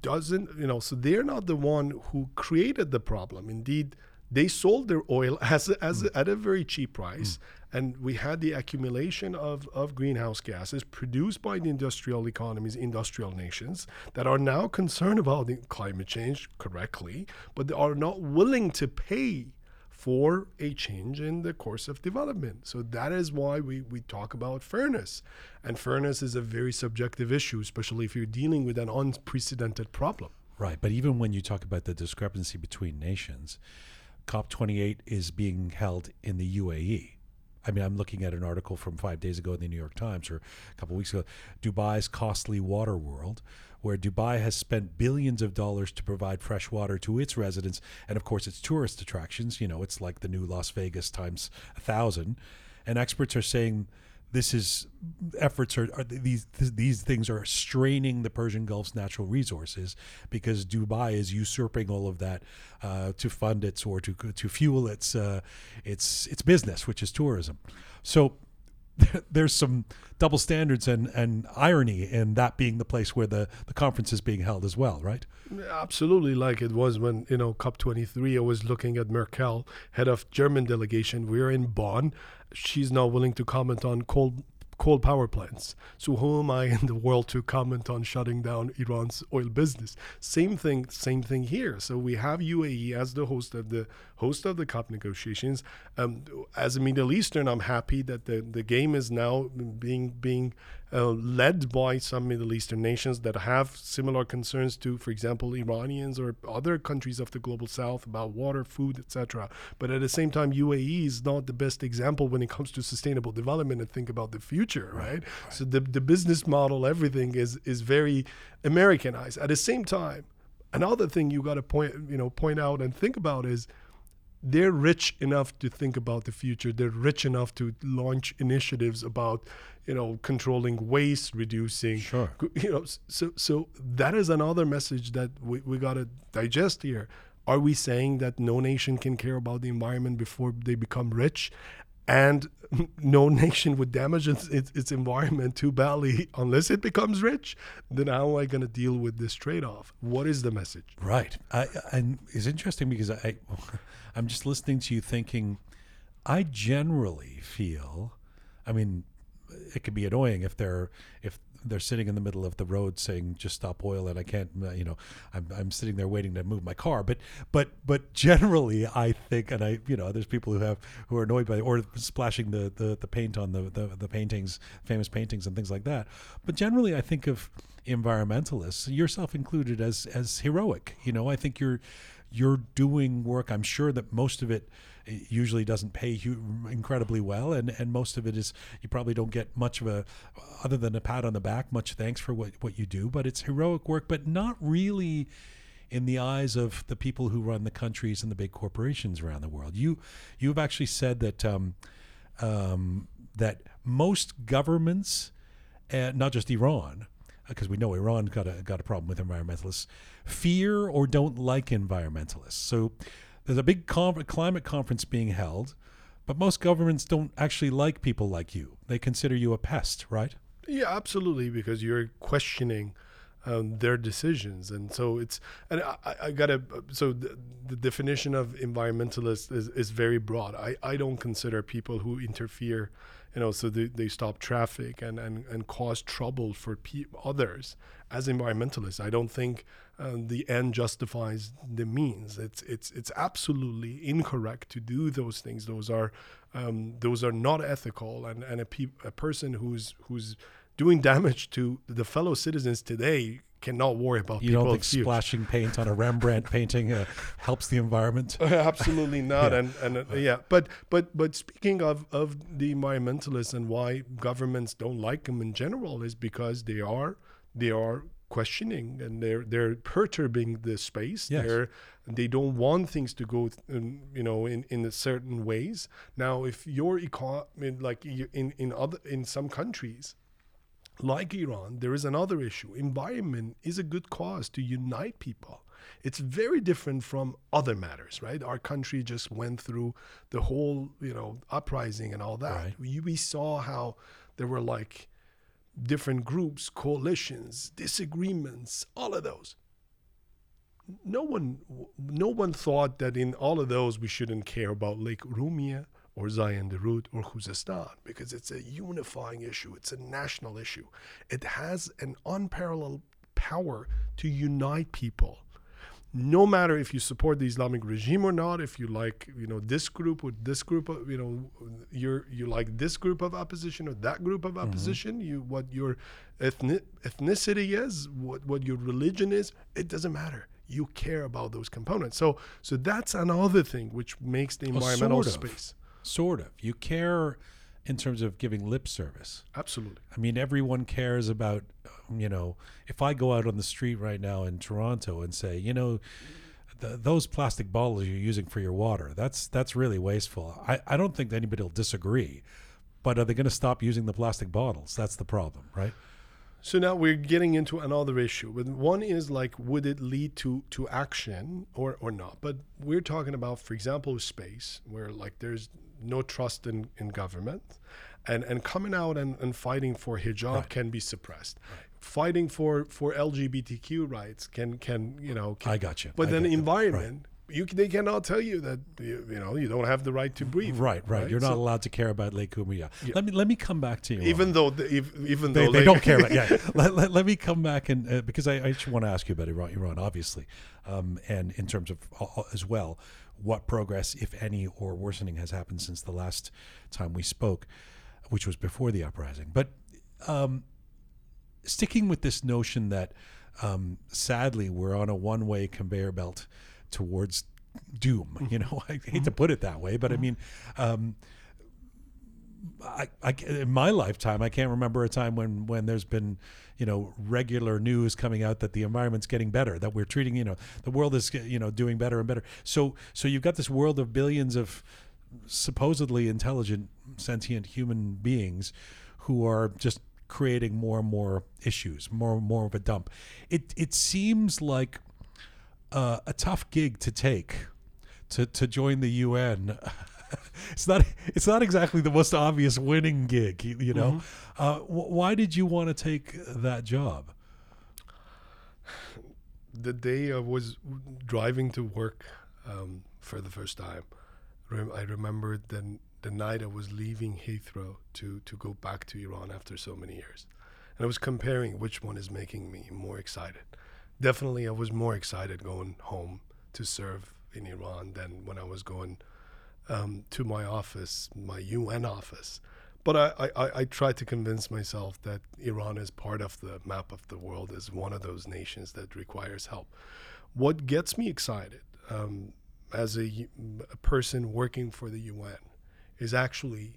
doesn't, you know, so they're not the one who created the problem. Indeed, they sold their oil as, as mm. at a very cheap price. Mm. And we had the accumulation of, of greenhouse gases produced by the industrial economies, industrial nations that are now concerned about climate change correctly, but they are not willing to pay for a change in the course of development. So that is why we, we talk about fairness. And fairness is a very subjective issue, especially if you're dealing with an unprecedented problem. Right. But even when you talk about the discrepancy between nations, COP28 is being held in the UAE. I mean, I'm looking at an article from five days ago in the New York Times or a couple weeks ago Dubai's costly water world, where Dubai has spent billions of dollars to provide fresh water to its residents and, of course, its tourist attractions. You know, it's like the new Las Vegas times a thousand. And experts are saying this is efforts are, are, these these things are straining the Persian Gulf's natural resources because Dubai is usurping all of that uh, to fund its or to to fuel its uh, its its business, which is tourism. So there's some double standards and, and irony in that being the place where the, the conference is being held as well, right? Absolutely, like it was when, you know, COP23, I was looking at Merkel, head of German delegation. We are in Bonn. She's not willing to comment on cold coal power plants. So who am I in the world to comment on shutting down Iran's oil business? Same thing, same thing here. So we have UAE as the host of the host of the COP negotiations. Um, as a Middle Eastern, I'm happy that the, the game is now being being uh, led by some Middle Eastern nations that have similar concerns to, for example, Iranians or other countries of the global south about water, food, etc. But at the same time, UAE is not the best example when it comes to sustainable development and think about the future, right? right? So the, the business model, everything is is very Americanized. At the same time, another thing you got to point you know point out and think about is they're rich enough to think about the future. They're rich enough to launch initiatives about, you know, controlling waste, reducing. Sure. You know, so so that is another message that we, we got to digest here. Are we saying that no nation can care about the environment before they become rich? And no nation would damage its, its, its environment too badly unless it becomes rich. Then how am I going to deal with this trade-off? What is the message? Right, I, and it's interesting because I, I'm just listening to you thinking. I generally feel, I mean, it can be annoying if they're if they're sitting in the middle of the road saying just stop oil and I can't uh, you know I'm, I'm sitting there waiting to move my car. But but but generally I think and I you know there's people who have who are annoyed by or splashing the the, the paint on the, the the paintings famous paintings and things like that. But generally I think of environmentalists yourself included as as heroic. You know I think you're you're doing work. I'm sure that most of it usually doesn't pay incredibly well, and and most of it is you probably don't get much of a other than a pat on the back, much thanks for what what you do, but it's heroic work, but not really in the eyes of the people who run the countries and the big corporations around the world. You you have actually said that um, um, that most governments, uh, not just Iran, because we know Iran got a got a problem with environmentalists, fear or don't like environmentalists. So there's a big climate conference being held, but most governments don't actually like people like you. They consider you a pest, right? Yeah, absolutely, because you're questioning um, their decisions, and so it's and I, I gotta so the, the definition of environmentalist is, is very broad. I, I don't consider people who interfere, you know, so they, they stop traffic and, and, and cause trouble for pe- others as environmentalists. I don't think um, the end justifies the means. It's it's it's absolutely incorrect to do those things. Those are um, those are not ethical, and and a, pe- a person who's who's doing damage to the fellow citizens today cannot worry about you don't think splashing paint on a Rembrandt painting uh, helps the environment? Absolutely not. yeah. And and uh, yeah, but but but speaking of of the environmentalists and why governments don't like them in general is because they are they are questioning and they're they're perturbing the space. Yes. They're they don't want things to go, in, you know, in in certain ways. Now, if your econ like in in other in some countries, like Iran, there is another issue. Environment is a good cause to unite people. It's very different from other matters, right? Our country just went through the whole, you know, uprising and all that. Right. We, we saw how there were like different groups, coalitions, disagreements, all of those. no one no one thought that in all of those we shouldn't care about Lake Urmia or Zayandeh Rud or Khuzestan because it's a unifying issue. It's a national issue. It has an unparalleled power to unite people. No matter if you support the Islamic regime or not, if you like, you know, this group or this group of, you know, you're you like this group of opposition or that group of mm-hmm. opposition, you what your ethnic, ethnicity is, what what your religion is, it doesn't matter you care about those components. So so that's another thing which makes the Well, environmental sort of. space. Sort of. You care in terms of giving lip service. Absolutely. I mean, everyone cares about, um, you know, if I go out on the street right now in Toronto and say, you know, th- those plastic bottles you're using for your water, that's that's really wasteful. I, I don't think anybody will disagree. But are they going to stop using the plastic bottles? That's the problem, right? So now we're getting into another issue. One is like, would it lead to to action or or not? But we're talking about, for example, space where like there's no trust in, in government, and and coming out and, and fighting for hijab Right. can be suppressed. Fighting for for LGBTQ rights can can you know. Can, I got you. But I then environment, you they cannot tell you that you, you know you don't have the right to breathe. Right, right. You're not So allowed to care about Lake Urmia. Yeah. Let me let me come back to you. even though the, if, even they, though they don't care about yeah let, let, let me come back and uh, because I, I just want to ask you about Iran, Iran obviously um, and in terms of uh, as well what progress if any or worsening has happened since the last time we spoke which was before the uprising. But um, sticking with this notion that um, sadly we're on a one-way conveyor belt towards doom you know? I hate to put it that way but i mean um, I, I, in my lifetime, I can't remember a time when, when there's been, you know, regular news coming out that the environment's getting better, that we're treating, you know, the world is, you know, doing better and better. So, so you've got this world of billions of supposedly intelligent, sentient human beings who are just creating more and more issues, more and more of a dump. It, it seems like uh, a tough gig to take to, to join the UN. it's not it's not exactly the most obvious winning gig, you, you know. Uh, wh- why did you want to take that job? the day I was driving to work um, for the first time, rem- I remembered the, the night I was leaving Heathrow to, to go back to Iran after so many years. And I was comparing which one is making me more excited. Definitely, I was more excited going home to serve in Iran than when I was going um, to my office, my UN office. But I, I, I tried to convince myself that Iran is part of the map of the world, is one of those nations that requires help. What gets me excited um, as a person working for the UN is actually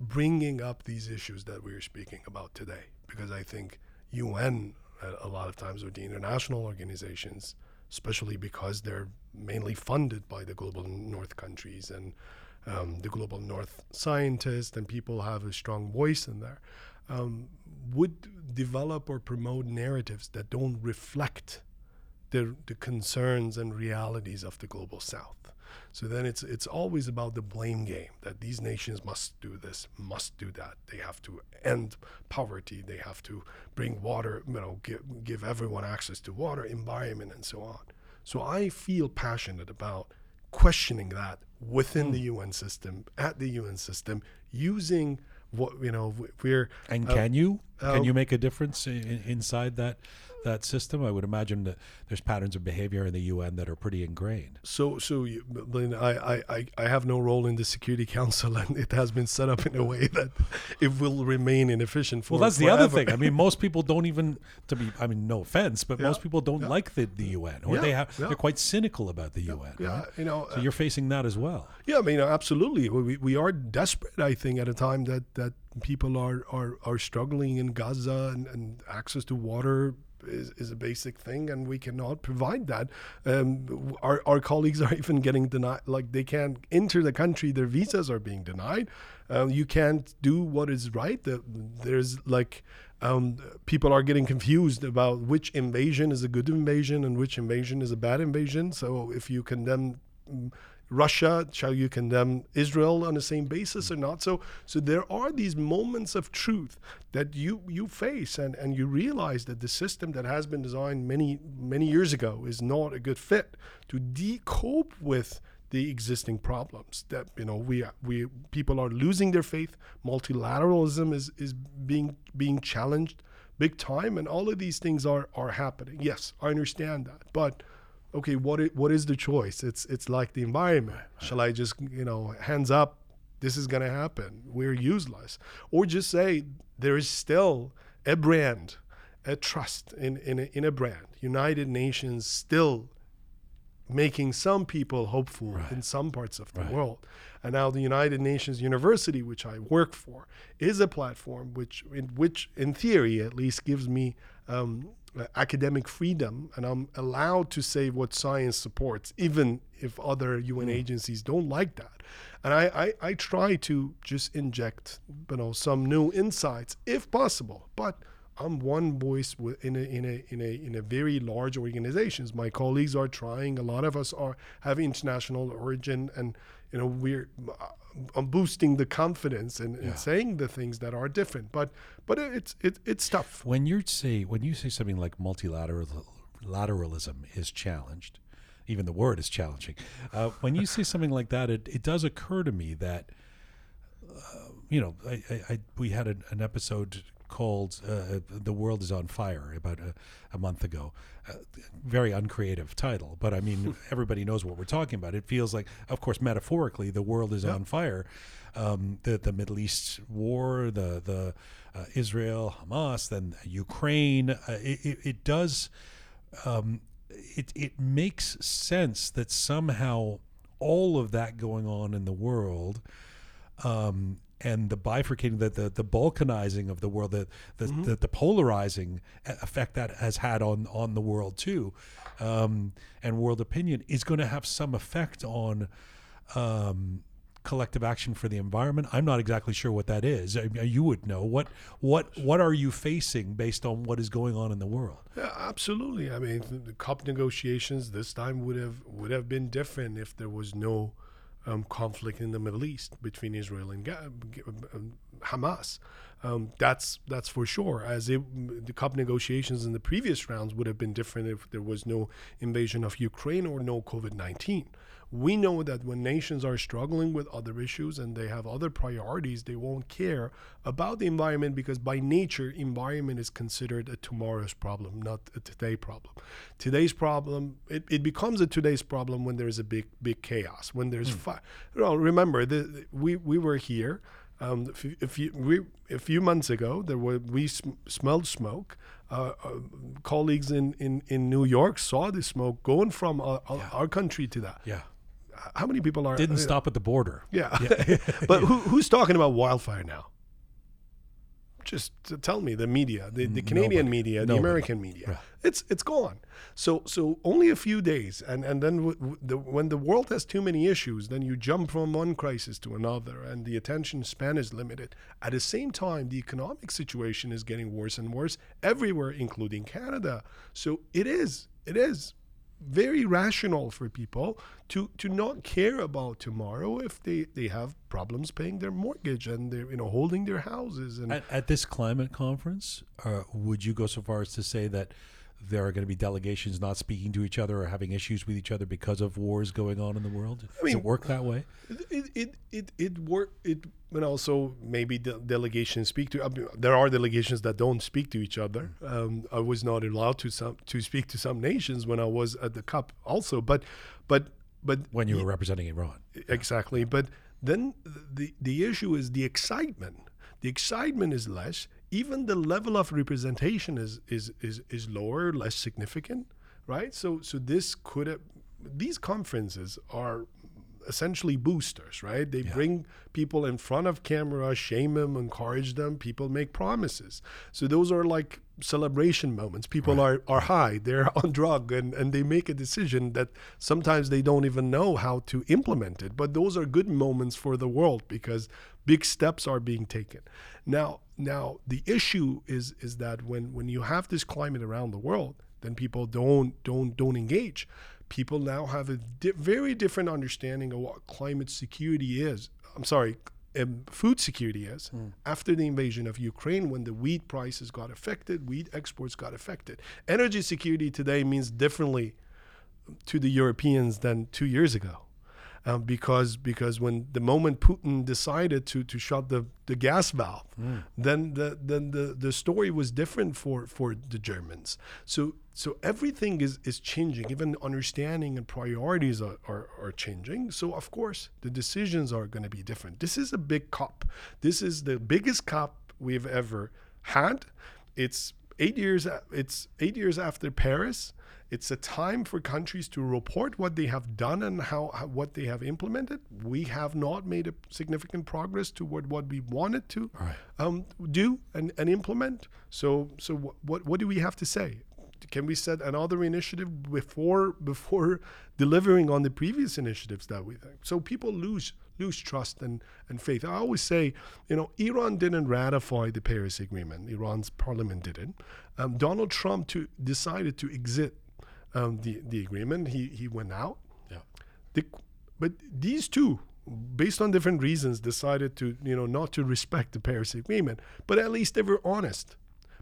bringing up these issues that we're speaking about today. Because I think UN, a, a lot of times, or the international organizations, especially because they're mainly funded by the global north countries and um, the global north scientists and people have a strong voice in there, um, would develop or promote narratives that don't reflect the, the concerns and realities of the global south. So then it's it's always about the blame game that these nations must do this, must do that. They have to end poverty. They have to bring water, you know, give, give everyone access to water, environment, and so on. So I feel passionate about questioning that within the UN system, at the UN system, using what you know we're And uh, can you can uh, you make a difference in, inside that that system? I would imagine that there's patterns of behavior in the UN that are pretty ingrained. So, so you, Lynn, I, I, I- have no role in the Security Council, and it has been set up in a way that it will remain inefficient for. Well, that's the other thing. I mean, most people don't even to be. I mean, no offense, but Yeah, most people don't yeah. like the, the UN, or Yeah, they have they're quite cynical about the UN. Yeah, right? you know, So uh, you're facing that as well. yeah. I mean, absolutely. We, we are desperate. I think at a time that that people are are, are struggling in Gaza, and, and access to water is, is a basic thing, and we cannot provide that. Um, our our colleagues are even getting denied. Like they can't enter the country. Their visas are being denied. Um, you can't do what is right. The, there's like um, people are getting confused about which invasion is a good invasion and which invasion is a bad invasion. So if you condemn mm, Russia? Shall you condemn Israel on the same basis or not? So, so there are these moments of truth that you you face, and and you realize that the system that has been designed many many years ago is not a good fit to de- cope with the existing problems that you know we we people are losing their faith multilateralism is is being being challenged big time and all of these things are are happening yes i understand that but okay what is, what is the choice it's it's like the environment shall i just you know hands up this is going to happen we're useless or just say there is still a brand a trust in in a, in a brand united nations still making some people hopeful Right. in some parts of the Right. world. And now the United Nations University, which I work for, is a platform which, in which, in theory, at least, gives me um, academic freedom, and I'm allowed to say what science supports, even if other UN hmm. agencies don't like that. And I, I, I try to just inject, you know, some new insights, if possible, but. I'm one voice in a, in a in a in a very large organizations. My colleagues are trying. A lot of us are have international origin, and you know we're I'm boosting the confidence and, Yeah. and saying the things that are different. But but it's it, it's tough. When you say when you say something like multilateralism is challenged, even the word is challenging. Uh, when you say something like that, it, it does occur to me that uh, you know I, I, I we had an, an episode called uh, "The World Is on Fire" about a, a month ago. Uh, very uncreative title, but I mean everybody knows what we're talking about. It feels like, of course, metaphorically, the world is Yeah. on fire. Um, the the Middle East war, the the uh, Israel Hamas, then Ukraine. Uh, it, it, it does. Um, it it makes sense that somehow all of that going on in the world um, and the bifurcating, the, the the balkanizing of the world, the the, the the polarizing effect that has had on on the world too, um, and world opinion is going to have some effect on. Um, collective action for the environment. I'm not exactly sure what that is. I mean, you would know. What what what are you facing based on what is going on in the world? Yeah, absolutely. I mean, the COP negotiations this time would have would have been different if there was no um, conflict in the Middle East between Israel and Ga- um, Hamas. Um, that's that's for sure. As it, the COP negotiations in the previous rounds would have been different if there was no invasion of Ukraine or no COVID nineteen. We know that when nations are struggling with other issues and they have other priorities, they won't care about the environment because by nature, environment is considered a tomorrow's problem, not a today problem. Today's problem, it, it becomes a today's problem when there's a big, big chaos, when there's fire. You know, remember, the, we, we were here. Um, a, few, a, few, we, a few months ago, there were we sm- smelled smoke. Uh, uh, colleagues in, in, in New York saw the smoke going from our, our- our country to that. yeah How many people are didn't know, stop at the border yeah. but who, who's talking about wildfire now? Just tell me, the media, the, the Canadian Nobody. media, the American media, Right. it's it's gone. So so only a few days, and and then w- w- the, when the world has too many issues, then you jump from one crisis to another, and the attention span is limited. At the same time, the economic situation is getting worse and worse everywhere, including Canada. So it is it is very rational for people to to not care about tomorrow if they they have problems paying their mortgage and they're you know holding their houses and At, at this climate conference, uh, would you go so far as to say that there are going to be delegations not speaking to each other or having issues with each other because of wars going on in the world? Does mean- it work that way? it it it it work it and also maybe the delegations speak to I mean, there are delegations that don't speak to each other. Um, I was not allowed to some to speak to some nations when I was at the COP also but but but When you were representing Iran, exactly. But then the the issue is the excitement. The excitement is less even the level of representation is is is, is lower less significant right? So so this could have these conferences are essentially boosters right? They bring people in front of camera shame them encourage them. People make promises. So those are like celebration moments. People are are high they're on drug and and they make a decision that sometimes they don't even know how to implement it. But those are good moments for the world because big steps are being taken. Now now the issue is is that when when you have this climate around the world then people don't don't don't engage. People now have a di- very different understanding of what climate security is. I'm sorry, um, food security is after the invasion of Ukraine when the wheat prices got affected, wheat exports got affected. Energy security today means differently to the Europeans than two years ago. Um, because because when the moment Putin decided to to shut the, the gas valve, then the then the, the story was different for, for the Germans. So so everything is, is changing. Even understanding and priorities are, are, are changing. So of course the decisions are going to be different. This is a big COP. This is the biggest COP we've ever had. It's eight years it's eight years after Paris. It's a time for countries to report what they have done and how, how what they have implemented. We have not made a significant progress toward what we wanted to Right. um, do and, and implement. So so what, what what do we have to say? Can we set another initiative before before delivering on the previous initiatives that we think? So people lose lose trust and, and faith. I always say, you know, Iran didn't ratify the Paris Agreement. Iran's parliament didn't. Um, Donald Trump to, decided to exit um, the the agreement. He he went out. Yeah. The, but these two, based on different reasons, decided to you know not to respect the Paris Agreement. But at least they were honest.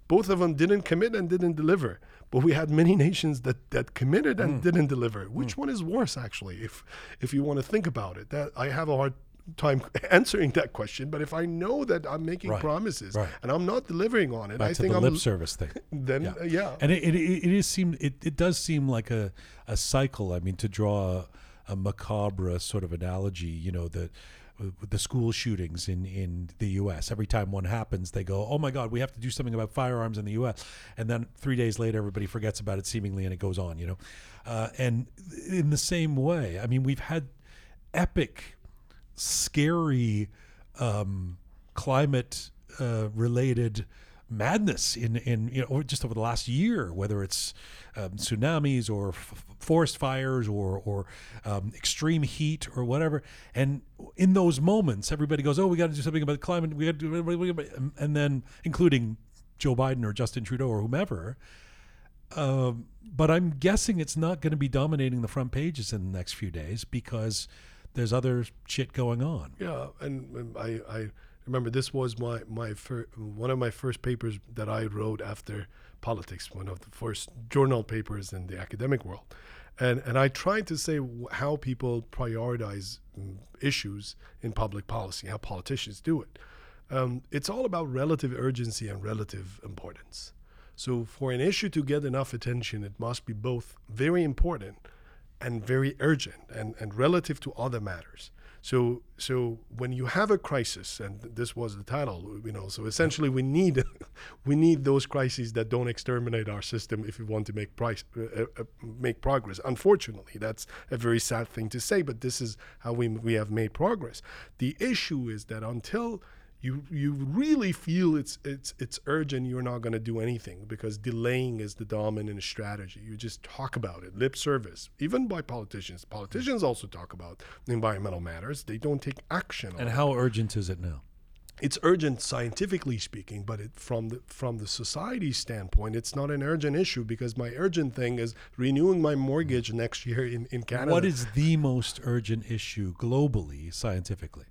Both of them didn't commit and didn't deliver. But we had many nations that, that committed and didn't deliver. Which one is worse, actually? If if you want to think about it, that I have a hard time answering that question. But if I know that I'm making Right. promises Right. and I'm not delivering on it, Back I to think the I'm lip service thing. then Yeah. uh, yeah. And it, it, it is seem it, it does seem like a, a cycle. I mean, to draw a, a macabre sort of analogy, you know, the the school shootings in, in the U.S. Every time one happens, they go, "Oh my God, we have to do something about firearms in the U.S." And then three days later, everybody forgets about it, seemingly, and it goes on. You know, uh, and in the same way, I mean, we've had epic, scary um, climate uh, related madness in in you know just over the last year, whether it's um, tsunamis or f- forest fires or or um, extreme heat or whatever. And in those moments, everybody goes, "Oh, we got to do something about the climate. We got to do," and- then including Joe Biden or Justin Trudeau or whomever. Um, but I'm guessing it's not going to be dominating the front pages in the next few days because there's other shit going on. Yeah, and, and I, I remember this was my my fir- one of my first papers that I wrote after politics, one of the first journal papers in the academic world, and and I tried to say how people prioritize mm, issues in public policy, how politicians do it. Um, it's all about relative urgency and relative importance. So for an issue to get enough attention, it must be both very important and very urgent and, and relative to other matters. So so when you have a crisis, and this was the title, you know, so essentially we need we need those crises that don't exterminate our system if we want to make price uh, uh, make progress. Unfortunately, that's a very sad thing to say, but this is how we we have made progress. The issue is that until you you really feel it's it's it's urgent you're not going to do anything because delaying is the dominant strategy you just talk about it lip service even by politicians politicians also talk about environmental matters they don't take action on And it. how urgent is it now? it's urgent scientifically speaking but it, from the from the society standpoint it's not an urgent issue because my urgent thing is renewing my mortgage next year in in Canada What is the most urgent issue globally, scientifically?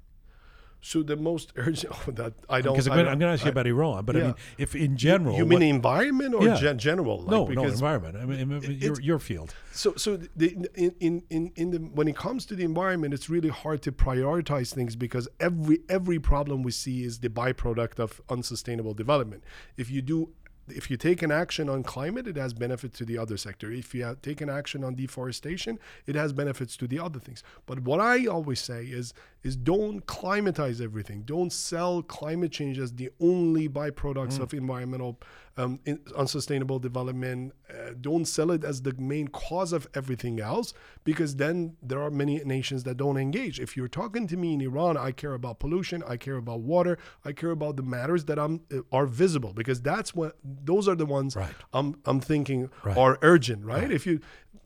So the most urgent oh, that I don't Because I'm going to ask you I- about Iran, but I mean, if in general, you what- mean the environment or Yeah. gen- general like, no, no environment. I mean, your your field. So, so the, in, in, in, in the when it comes to the environment, it's really hard to prioritize things because every every problem we see is the byproduct of unsustainable development. If you do, if you take an action on climate, it has benefit to the other sector. If you take an action on deforestation, it has benefits to the other things. But what I always say is is don't climatize everything. Don't sell climate change as the only byproducts of environmental um, in, unsustainable development. Uh, don't sell it as the main cause of everything else, because then there are many nations that don't engage. If you're talking to me in Iran, I care about pollution, I care about water, I care about the matters that I'm, uh, are visible, because that's what those are the ones Right. I'm I'm thinking Right. are urgent, right? If you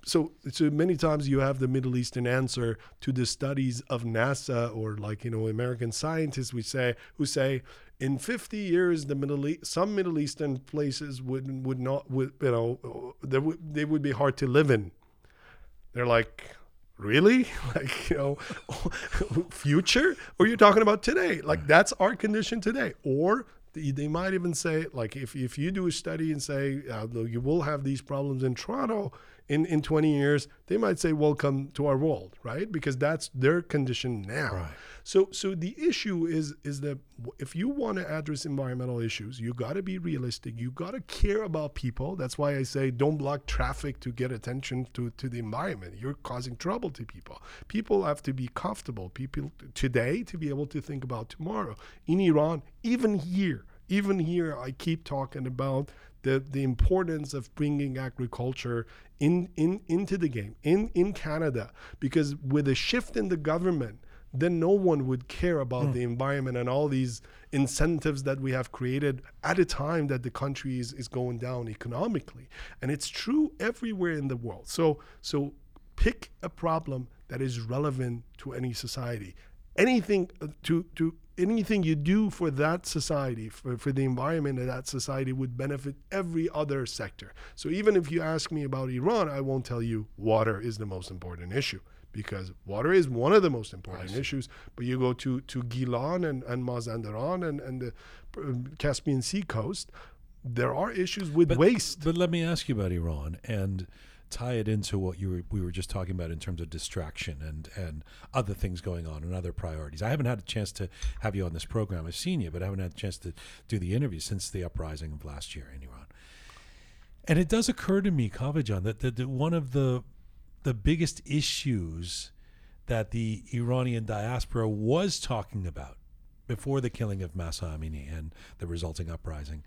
so so many times you have the Middle Eastern answer to the studies of NASA or like you know American scientists we say who say in 50 years the Middle East, some Middle Eastern places would would not would you know there would they would be hard to live in. they're like, really? like, you know, future? Or you're talking about today? Like, that's our condition today. Or they, they might even say, like, if, if you do a study and say, uh, you will have these problems in Toronto in, in 20 years, they might say, welcome to our world, right? Because that's their condition now. Right. So, so the issue is is that if you want to address environmental issues, you got to be realistic. You got to care about people. That's why I say don't block traffic to get attention to, to the environment. You're causing trouble to people. People have to be comfortable. People today to be able to think about tomorrow. In Iran, even here, even here, I keep talking about the, the importance of bringing agriculture in, in into the game in in Canada because with a shift in the government then no one would care about Hmm. the environment and all these incentives that we have created at a time that the country is, is going down economically. And it's true everywhere in the world. So so pick a problem that is relevant to any society. Anything uh, to to anything you do for that society, for, for the environment of that society would benefit every other sector. So even if you ask me about Iran, I won't tell you water is the most important issue because water is one of the most important issues. But you go to, to Gilan and, and Mazandaran and, and the um, Caspian Sea coast, there are issues with But, waste. But let me ask you about Iran and tie it into what you were, we were just talking about in terms of distraction and, and other things going on and other priorities. I haven't had a chance to have you on this program. I've seen you, but I haven't had a chance to do the interview since the uprising of last year in Iran. And it does occur to me, Kaveh jan, that, that, that one of the the biggest issues that the Iranian diaspora was talking about before the killing of Mahsa Amini and the resulting uprising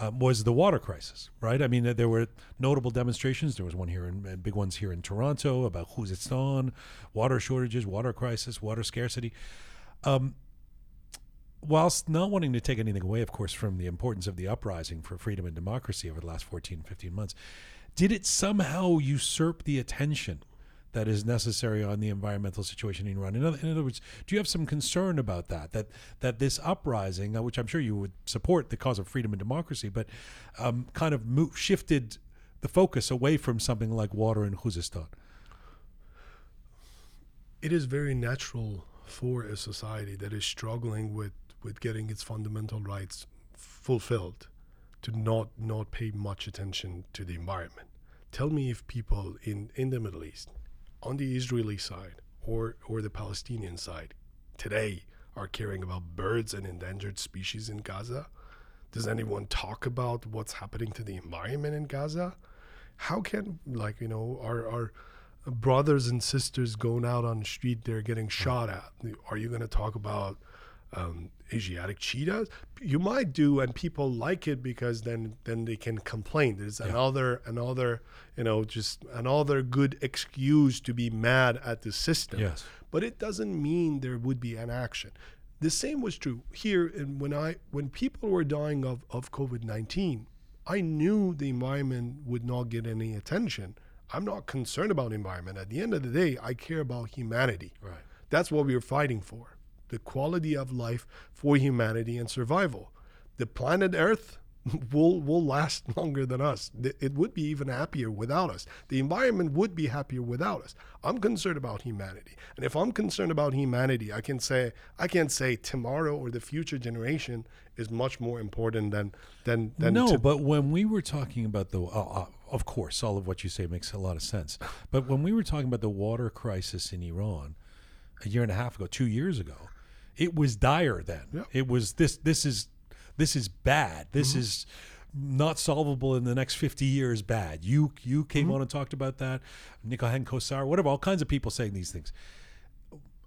um, was the water crisis, right? I mean, there were notable demonstrations. There was one here, in, big ones here in Toronto about Khuzestan, water shortages, water crisis, water scarcity. Um, whilst not wanting to take anything away, of course, from the importance of the uprising for freedom and democracy over the last 14, 15 months, did it somehow usurp the attention that is necessary on the environmental situation in Iran? In other, in other words, do you have some concern about that? That that this uprising, uh, which I'm sure you would support the cause of freedom and democracy, but um, kind of mo- shifted the focus away from something like water in Khuzestan. it is very natural for a society that is struggling with, with getting its fundamental rights fulfilled to not not pay much attention to the environment. Tell me if people in, in the Middle East, on the Israeli side or or the Palestinian side, today are caring about birds and endangered species in Gaza. Does anyone talk about what's happening to the environment in Gaza? How can like you know our our brothers and sisters going out on the street they're getting shot at? Are you going to talk about um, Asiatic cheetahs? You might do, and people like it because then then they can complain. There's another another you know just another good excuse to be mad at the system. Yes. but it doesn't mean there would be an action. The same was true here. And when I when people were dying of of COVID nineteen, I knew the environment would not get any attention. I'm not concerned about environment. At the end of the day, I care about humanity. Right. That's what we are fighting for the quality of life for humanity and survival. The planet Earth will will last longer than us. It would be even happier without us. The environment would be happier without us. I'm concerned about humanity. And if I'm concerned about humanity, I can say I can say tomorrow or the future generation is much more important than than than no, to- but when we were talking about the, uh, uh, of course, all of what you say makes a lot of sense. But when we were talking about the water crisis in Iran a year and a half ago, two years ago, it was dire then. Yeah. It was this. This is this is bad. This Mm-hmm. is not solvable in the next 50 years bad you you came Mm-hmm. on and talked about that Nikahang Kowsar whatever all kinds of people saying these things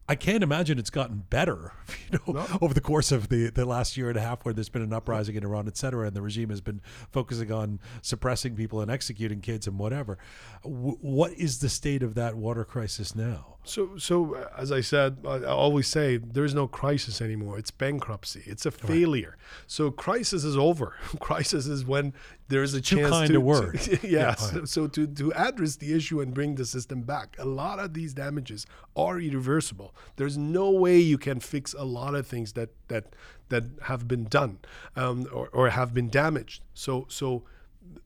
I can't imagine it's gotten better, you know, No. over the course of the, the last year and a half where there's been an uprising in Iran, et cetera, and the regime has been focusing on suppressing people and executing kids and whatever. W- what is the state of that water crisis now? So, so uh, as I said, I always say there's no crisis anymore. It's bankruptcy. It's a failure. So, crisis is over. crisis is when there's a Too chance kind to, a word. to- Yeah, yeah. so, so to to address the issue and bring the system back, a lot of these damages are irreversible. There's no way you can fix a lot of things that that that have been done um, or or have been damaged. So so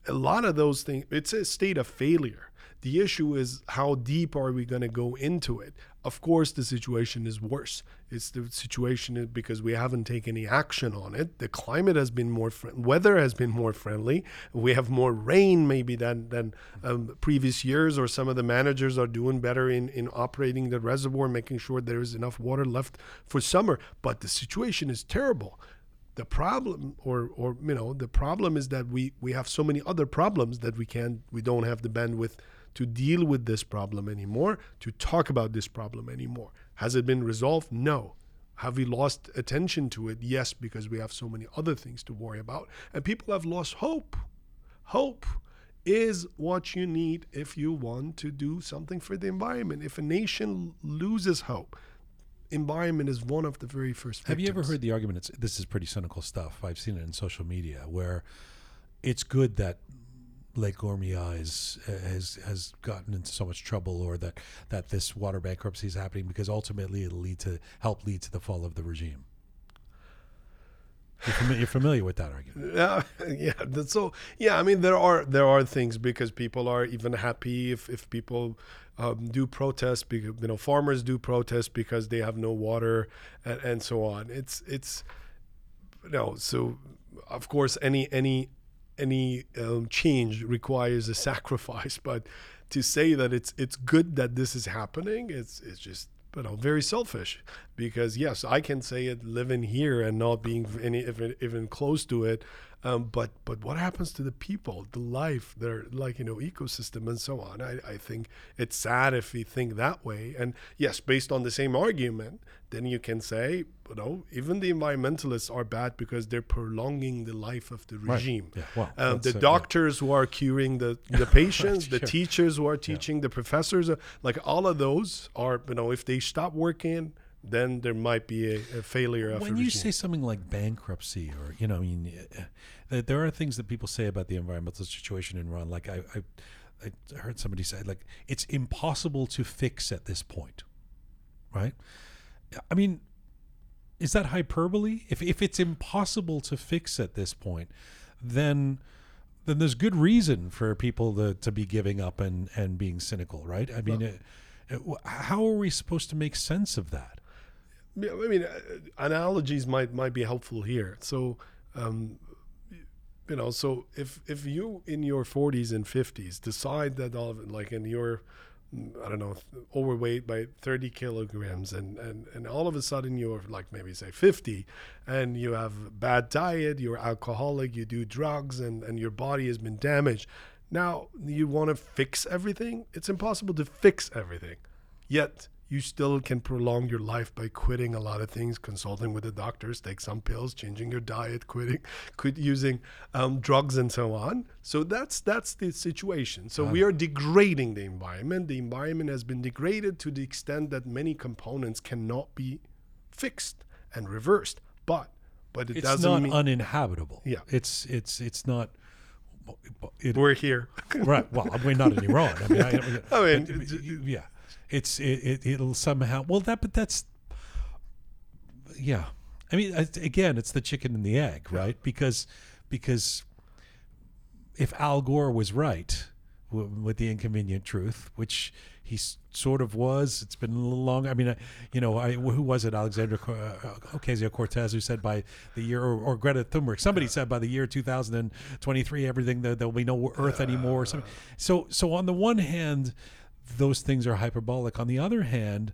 a lot of those things it's a state of failure The issue is how deep are we going to go into it? Of course, the situation is worse. It's the situation because we haven't taken any action on it. The climate has been more, fri weather has been more friendly. We have more rain maybe than than um, previous years, or some of the managers are doing better in in operating the reservoir, making sure there is enough water left for summer. But the situation is terrible the problem or or you know the problem is that we we have so many other problems that we can't we don't have the bandwidth to deal with this problem anymore to talk about this problem anymore. Has it been resolved? No. Have we lost attention to it? Yes because we have so many other things to worry about. And people have lost hope. Hope is what you need if you want to do something for the environment. If a nation loses hope environment is one of the very first. Have you ever heard the argument? It's, this is pretty cynical stuff. I've seen it in social media where it's good that Lake Urmia is, has has gotten into so much trouble, or that that this water bankruptcy is happening because ultimately it'll lead to help lead to the fall of the regime. You're, fami- you're familiar with that argument? Yeah, yeah. So yeah. I mean, there are there are things because people are even happy if if people um, do protest because you know farmers do protest because they have no water and, and so on. It's it's you know so of course any any any um, change requires a sacrifice, but to say that it's it's good that this is happening, it's it's just you know very selfish because yes, I can say it living here and not being any even even close to it. Um, but but what happens to the people, the life, their like you know ecosystem and so on? I, I think it's sad if we think that way. And yes, based on the same argument, then you can say you know even the environmentalists are bad because they're prolonging the life of the regime. Yeah, well, um, the uh, yeah. doctors who are curing the the patients, the sure. teachers who are teaching, the professors, uh, like all of those are you know if they stop working, then there might be a, a failure when you regime. say something like bankruptcy or you know I mean uh, there- are things that people say about the environmental situation in Iran. Like I, I I heard somebody say like it's impossible to fix at this point right? I mean is that hyperbole? If if it's impossible to fix at this point then then there's good reason for people to, to be giving up and and being cynical right? I mean it, it, how are we supposed to make sense of that I mean, uh, analogies might might be helpful here. So, um, you know, so if if you in your 40s and 50s decide that all of it, like in your mm, I don't know, overweight by 30 kilograms, and, and, and all of a sudden you're like maybe say 50, and you have bad diet, you're alcoholic, you do drugs, and, and your body has been damaged. Now you want to fix everything? It's impossible to fix everything. Yet you still can prolong your life by quitting a lot of things, consulting with the doctors, take some pills, changing your diet, quitting, quit using um, drugs, and so on. So that's that's the situation. So we are degrading the environment. The environment has been degraded to the extent that many components cannot be fixed and reversed. But but it it's doesn't not mean uninhabitable. Yeah. it's it's it's not. It, we're here. right. Well, we're not in Iran. I mean, I, I mean, yeah, it's it, it. It'll somehow. Well, that. But that's. Yeah, I mean, again, it's the chicken and the egg, right? Because because if Al Gore was right w- with the inconvenient truth, which he sort of was, it's been a little long. I mean, I, you know, I, who was it? Alexander Co- uh, Ocasio Cortez, who said by the year, or, or Greta Thunberg, somebody said by the year 2023, everything there will be no Earth anymore. Or something. So, so on the one hand, those things are hyperbolic. On the other hand,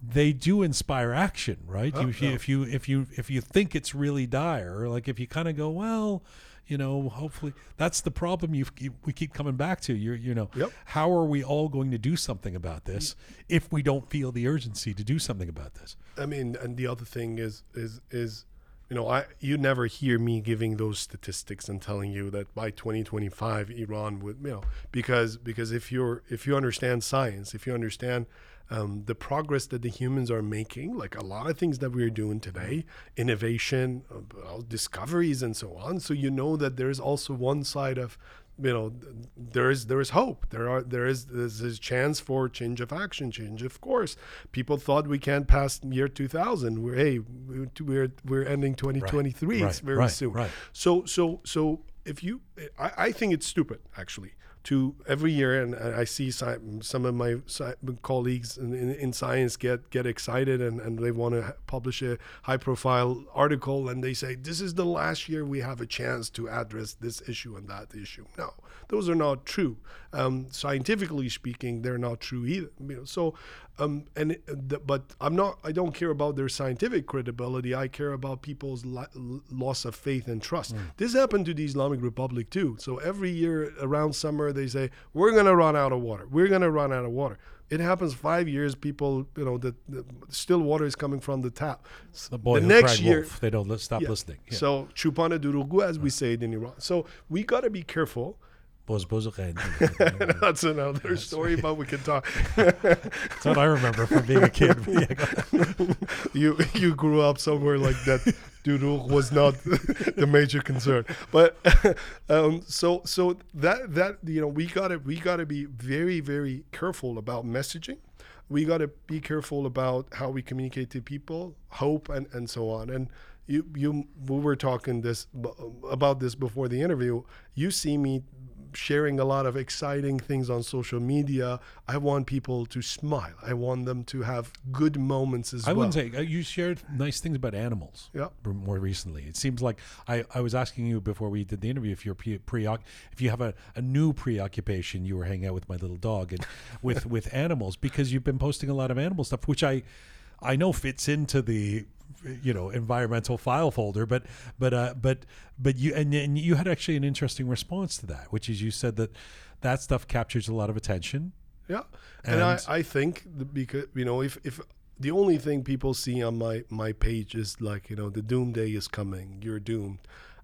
they do inspire action, right? Oh, you, if, you, if you if you if you think it's really dire, like if you kind of go, well, you know, hopefully that's the problem you, you we keep coming back to. You're you know, Yep. how are we all going to do something about this if we don't feel the urgency to do something about this? I mean, and the other thing is is is you know, I you never hear me giving those statistics and telling you that by 2025 Iran would, you know, because because if you're if you understand science, if you understand um, the progress that the humans are making, like a lot of things that we're doing today, innovation, uh, discoveries, and so on. So you know that there is also one side of you know there is there is hope. There are there is there's a chance for change of action change of course. People thought we can't pass year 2000 we're hey we're we're, ending 2023 Right, it's very right, soon. Right. so so so if you I, I think it's stupid actually to every year, and I see some of my colleagues in, in, in, science get get excited and, and they want to publish a high profile article, and they say this is the last year we have a chance to address this issue and that issue. No, those are not true. Um, scientifically speaking, they're not true either. You know, so, um, and the, but I'm not. I don't care about their scientific credibility. I care about people's loss of faith and trust. Mm. This happened to the Islamic Republic too. So every year around summer they say we're going to run out of water. We're going to run out of water. It happens five years. People, you know, the, the still water is coming from the tap. The, the next year, wolf. they don't stop yeah. listening. Yeah. So chupana durugu, as we say it in Iran. So we got to be careful That's another story, but we can talk. That's what I remember from being a kid. you you grew up somewhere like that. Doodle was not the major concern, but um, so so that that you know we gotta we gotta be very very careful about messaging. We gotta be careful about how we communicate to people, hope, and and so on. And you you we were talking this about this before the interview. You see me sharing a lot of exciting things on social media. I want people to smile. I want them to have good moments as I well. I wouldn't say uh, you shared nice things about animals. Yeah. More recently, it seems like I, I was asking you before we did the interview if you're pre, if you have a, a new preoccupation. You were hanging out with my little dog and with with animals because you've been posting a lot of animal stuff, which I I know fits into the you know environmental file folder but but uh but but you and, and you had actually an interesting response to that which is you said that that stuff captures a lot of attention. Yeah. And, and I, I think because you know if if the only thing people see on my my page is like you know the doomsday is coming you're doomed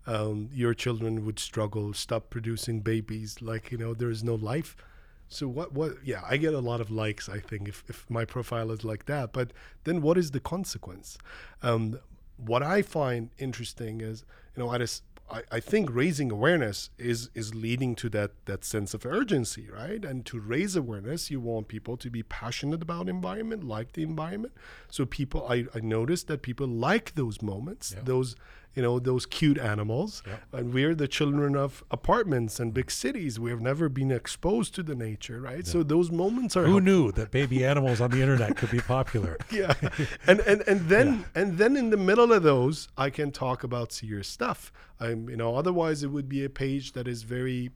um, your children would struggle stop producing babies like you know there is no life so what what yeah, I get a lot of likes I think if, if my profile is like that. But then what is the consequence? Um, what I find interesting is, you know, I just I, I think raising awareness is is leading to that that sense of urgency, right? And to raise awareness, you want people to be passionate about environment, like the environment. So people I, I noticed that people like those moments, yeah. those you know those cute animals. And we're the children of apartments and big cities. We have never been exposed to the nature right? So those moments are who knew that baby animals on the internet could be popular? Yeah. And and and then yeah. and then in the middle of those i can talk about serious stuff. I'm you know otherwise it would be a page that is very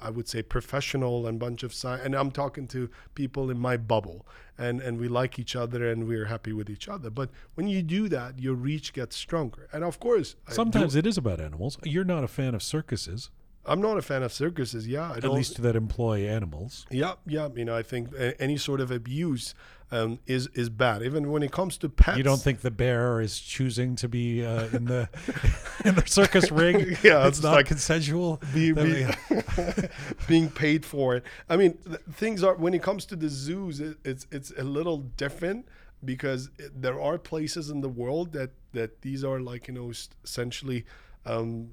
I would say professional and bunch of science. And I'm talking to people in my bubble, and and we like each other and we're happy with each other. But when you do that, your reach gets stronger. And of course, sometimes it is about animals. You're not a fan of circuses. I'm not a fan of circuses. Yeah, at least that employ animals. Yeah, yeah. You know, I think any sort of abuse um, is is bad. Even when it comes to pets, you don't think the bear is choosing to be uh, in the in the circus ring? yeah, it's, not like consensual. Be, be, being paid for it. I mean, things are when it comes to the zoos, it, it's it's a little different because it, there are places in the world that that these are like you know essentially. Um,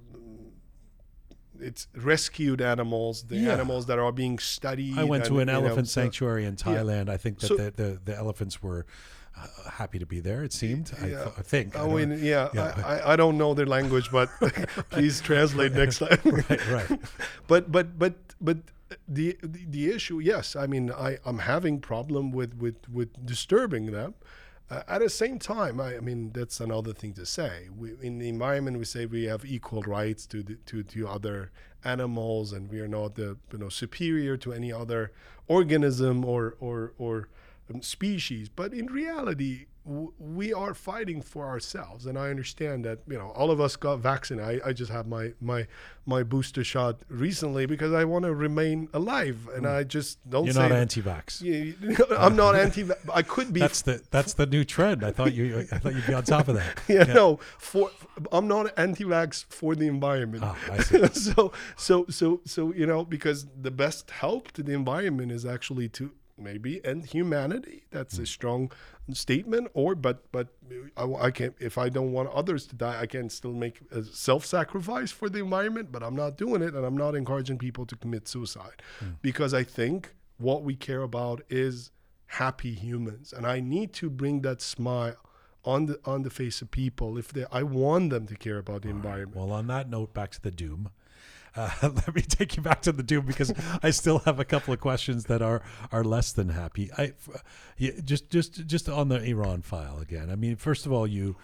it's rescued animals, the yeah. animals that are being studied. I went and, to an elephant know, sanctuary in Thailand. Yeah. I think that so, the, the, the elephants were uh, happy to be there. It seemed. Yeah. I, th- I, think. I, I mean, yeah. yeah. I, I, don't know their language, but please translate next time. right, right. But but but but the, the the issue, yes. I mean, I I'm having problem with with with disturbing them. Uh, at the same time, I, I, mean that's another thing to say. We, in the environment, we say we have equal rights to the, to to other animals, and we are not the you know superior to any other organism or or or um, species. But in reality, we are fighting for ourselves. And i understand that you know all of us got vaccinated. I, I just had my my my booster shot recently because i want to remain alive. And mm. i just don't you're not anti-vax. Yeah, i'm not anti i could be that's the that's the new trend. I thought you i thought you'd be on top of that. Yeah, yeah. no for i'm not anti-vax for the environment. Ah, I see. so so so so you know because the best help to the environment is actually to maybe end humanity. That's a strong statement or but but I, I can if i don't want others to die i can still make a self-sacrifice for the environment but i'm not doing it and i'm not encouraging people to commit suicide. Mm. because i think what we care about is happy humans and i need to bring that smile on the on the face of people if they i want them to care about the All environment. Right. well on that note back to the doom uh, let me take you back to the doom because I still have a couple of questions that are are less than happy. I just just just on the Iran file again. I mean, first of all, you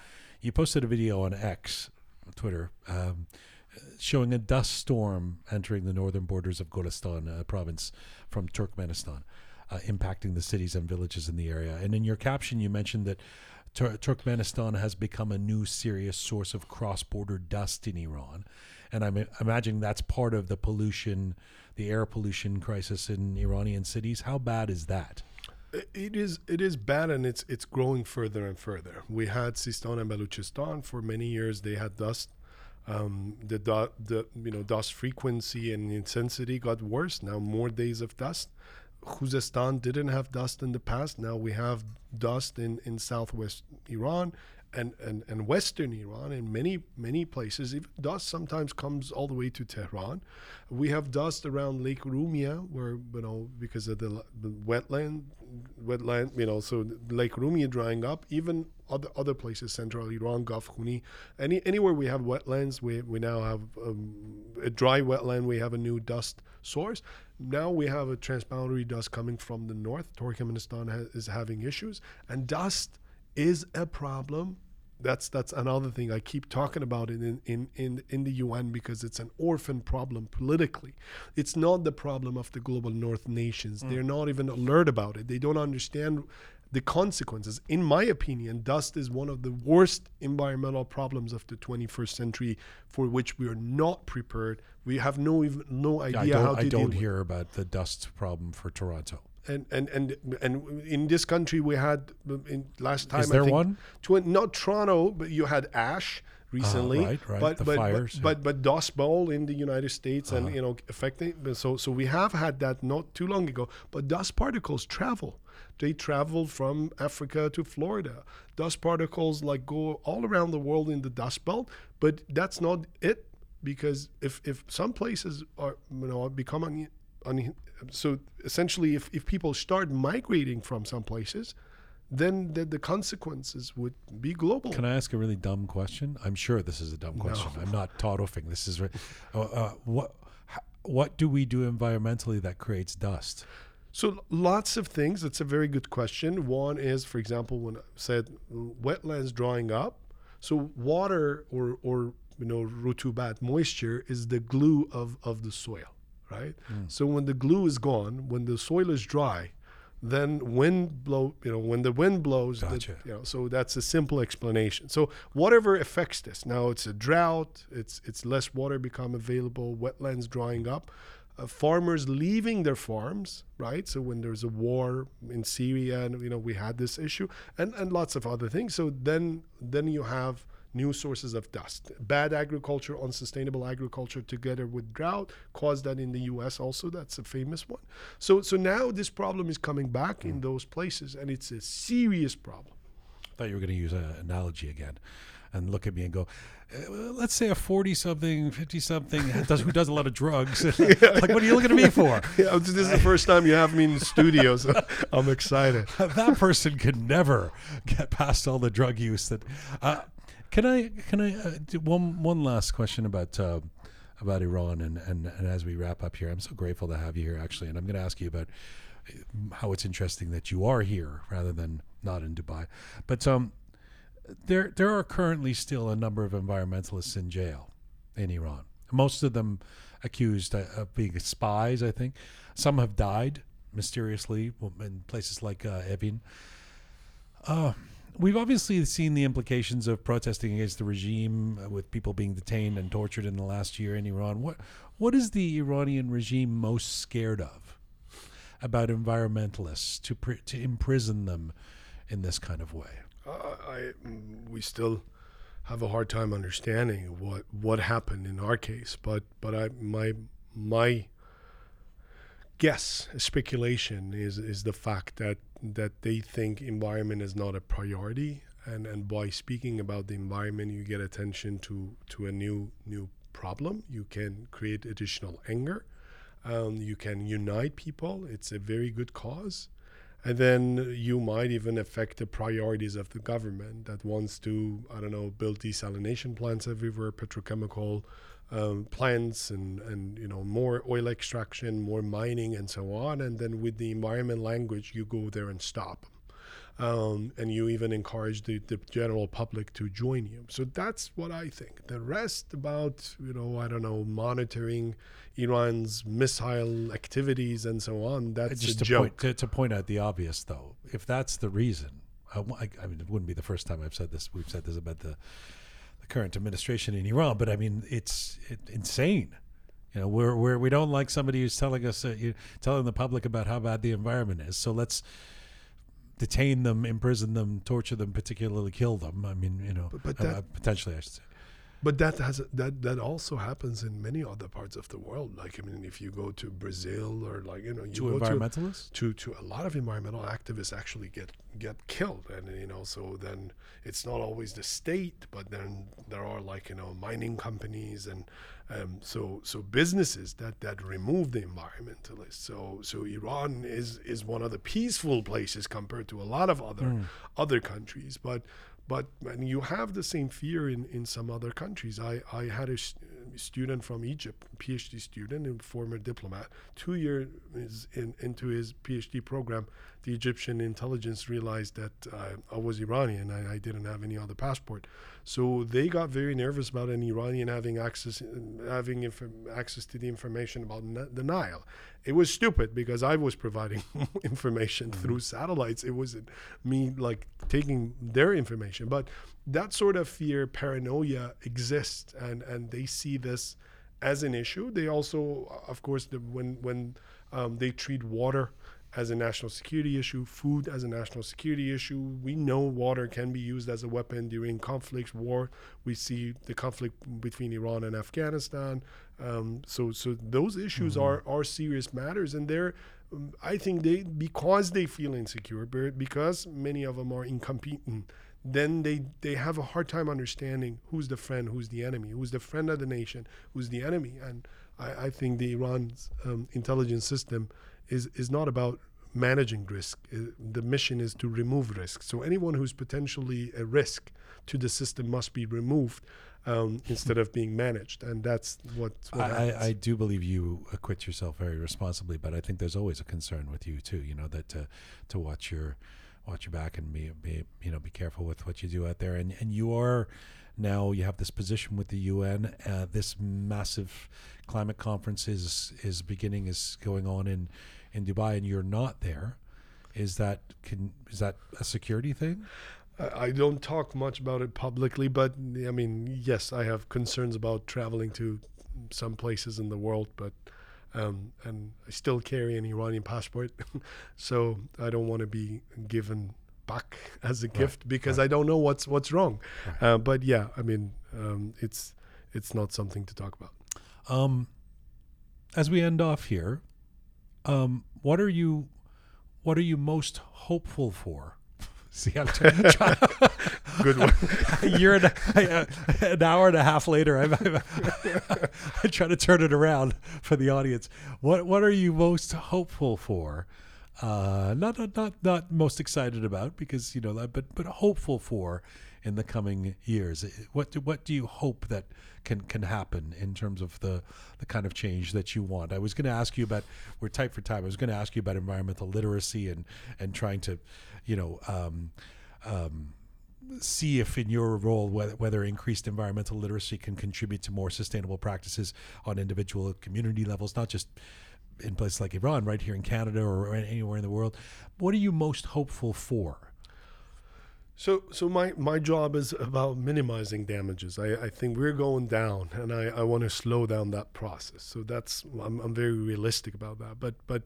you posted a video on X, Twitter, um, showing a dust storm entering the northern borders of Golestan uh, province from Turkmenistan, uh, impacting the cities and villages in the area. And in your caption, you mentioned that Tur- Turkmenistan has become a new serious source of cross-border dust in Iran, and I'm imagining that's part of the pollution, the air pollution crisis in Iranian cities. How bad is that? It is it is bad and it's it's growing further and further. We had Sistan and Baluchistan for many years. They had dust. Um, the the you know dust frequency and intensity got worse. Now more days of dust. Khuzestan didn't have dust in the past. Now we have dust in, in southwest Iran and, and, and western Iran in many many places. Dust sometimes comes all the way to Tehran. We have dust around Lake Urumia, where you know because of the, the wetland, wetland, you know, so Lake Urumia drying up. Even other other places, central Iran, Gavkhuni, any anywhere we have wetlands, we we now have um, a dry wetland. We have a new dust source. Now we have a transboundary dust coming from the north. Turkmenistan ha- is having issues, and dust is a problem. That's that's another thing I keep talking about in, in, in, in the UN because it's an orphan problem politically. It's not the problem of the global north nations. Mm. They're not even alert about it. They don't understand the consequences. In my opinion, dust is one of the worst environmental problems of the 21st century for which we are not prepared. We have no even no idea how to. I don't hear with. about the dust problem for Toronto. And, and and and in this country we had in last time Is there I think, one? Tw- not Toronto, but you had ash recently. right, right, But the but, fires, but, but but Dust Bowl in the United States Uh-huh. and you know affecting. So so we have had that not too long ago. But dust particles travel. They travel from Africa to Florida. Dust particles like go all around the world in the dust belt. But that's not it because if if some places are you know becoming un, so essentially if, if people start migrating from some places then the, the consequences would be global Can I ask a really dumb question? I'm sure this is a dumb question. I'm not toddling. This is uh, uh, what what do we do environmentally that creates dust? So lots of things. It's a very good question. One is, for example, when I said wetlands drying up. So water or or you know rutubat moisture is the glue of of the soil, right? Hmm. So when the glue is gone, when the soil is dry, then wind blow you know when the wind blows the- Gotcha. you know so that's a simple explanation so whatever affects this now it's a drought it's it's less water become available wetlands drying up uh, farmers leaving their farms right so when there's a war in syria and you know we had this issue and and lots of other things so then then you have new sources of dust. Bad agriculture, unsustainable agriculture together with drought caused that in the US also. That's a famous one. So so now this problem is coming back in those places and it's a serious problem. I thought you were going to use an analogy again, and look at me and go. "Uh, Let's say a forty-something, fifty-something does who does a lot of drugs. like, what are you looking at me for? Yeah, this is the first time you have me in the studio, so I'm excited. that person could never get past all the drug use that. Uh, can I? Can I? Uh, do one one last question about uh, about Iran and, and and as we wrap up here, I'm so grateful to have you here actually, and I'm going to ask you about uh, how it's interesting that you are here rather than not in Dubai, but um. There, there are currently still a number of environmentalists in jail in Iran. Most of them accused uh, of being spies. I think some have died mysteriously in places like uh, Evin. Uh, we've obviously seen the implications of protesting against the regime, uh, with people being detained and tortured in the last year in Iran. What, what is the Iranian regime most scared of about environmentalists to to imprison them in this kind of way? I, we still have a hard time understanding what what happened in our case, but but I my my guess, speculation is is the fact that that they think environment is not a priority, and and by speaking about the environment, you get attention to to a new new problem. You can create additional anger. Um, you can unite people. It's a very good cause. And then you might even affect the priorities of the government that wants to i don't know build desalination plants everywhere petrochemical um, plants and and you know more oil extraction more mining and so on. And then with the environment language you go there and stop um, and you even encourage the, the general public to join you. So that's what I think. The rest about, you know, I don't know, monitoring Iran's missile activities and so on, that's Just a to joke. point, to, to point out the obvious, though, if that's the reason, I, I- mean, it wouldn't be the first time I've said this. We've said this about the, the current administration in Iran, but I mean, it's it, insane. You know, we're, we're, we don't like somebody who's telling us, uh, you, telling the public about how bad the environment is. So let's detain them, imprison them, torture them, particularly kill them. I mean, you know, But- but uh, that- uh, potentially, I should say. But that has that that also happens in many other parts of the world. Like I mean, if you go to Brazil or like you know, you To go to environmentalists? to to a lot of environmental activists actually get get killed and you know so then it's not always the state but then there are like you know mining companies and um, so so businesses that that remove the environmentalists so so Iran is is one of the peaceful places compared to a lot of other other countries. But but and you have the same fear in, in some other countries. I, I had a student from Egypt, PhD student and former diplomat. Two years in, into his PhD program, the Egyptian intelligence realized that uh, I was Iranian. I, I didn't have any other passport, so they got very nervous about an Iranian having access having inf- access to the information about the Nile. It was stupid because I was providing information through satellites. It wasn't me like taking their information, but that sort of fear, paranoia exists, and and they see this as an issue. They also, of course, the, when when um, they treat water as a national security issue, food as a national security issue. We know water can be used as a weapon during conflicts, war. We see the conflict between Iran and Afghanistan. Um, so, so those issues are are serious matters, and they're. um, I think they because they feel insecure, because many of them are incompetent. Then they they have a hard time understanding who's the friend, who's the enemy, who's the friend of the nation, who's the enemy, and I, I think the Iran's um, intelligence system is is not about managing risk. Uh, The mission is to remove risk. So anyone who's potentially a risk to the system must be removed um, instead of being managed, and that's what. what I. I, I do believe you acquit yourself very responsibly, but I think there's always a concern with you too. You know that to to watch your watch your back and be, be you know be careful with what you do out there. And and you are now you have this position with the UN. Uh, this massive climate conference is is beginning is going on in in Dubai, and you're not there. Is that can is that a security thing? I I don't talk much about it publicly, but I mean, yes, I have concerns about traveling to some places in the world, but um, and I still carry an Iranian passport, so I don't want to be given back as a gift because I don't know what's what's wrong. Uh, but yeah, I mean, um, it's it's not something to talk about. Um, as we end off here, um, what are you, what are you most hopeful for? See, I'm trying. Good one. a year and a, an hour and a half later, I'm, I'm, I'm trying to turn it around for the audience. What What are you most hopeful for? Uh, not not not not most excited about because you know that, but but hopeful for in the coming years. What do, what do you hope that can can happen in terms of the the kind of change that you want? I was going to ask you about. We're tight for time. I was going to ask you about environmental literacy and and trying to, you know. Um, um, see if in your role whether, whether increased environmental literacy can contribute to more sustainable practices on individual community levels not just in places like Iran right here in Canada or anywhere in the world what are you most hopeful for So, so my, my job is about minimizing damages. I, I think we're going down, and I, I want to slow down that process. So that's I'm, I'm very realistic about that. But but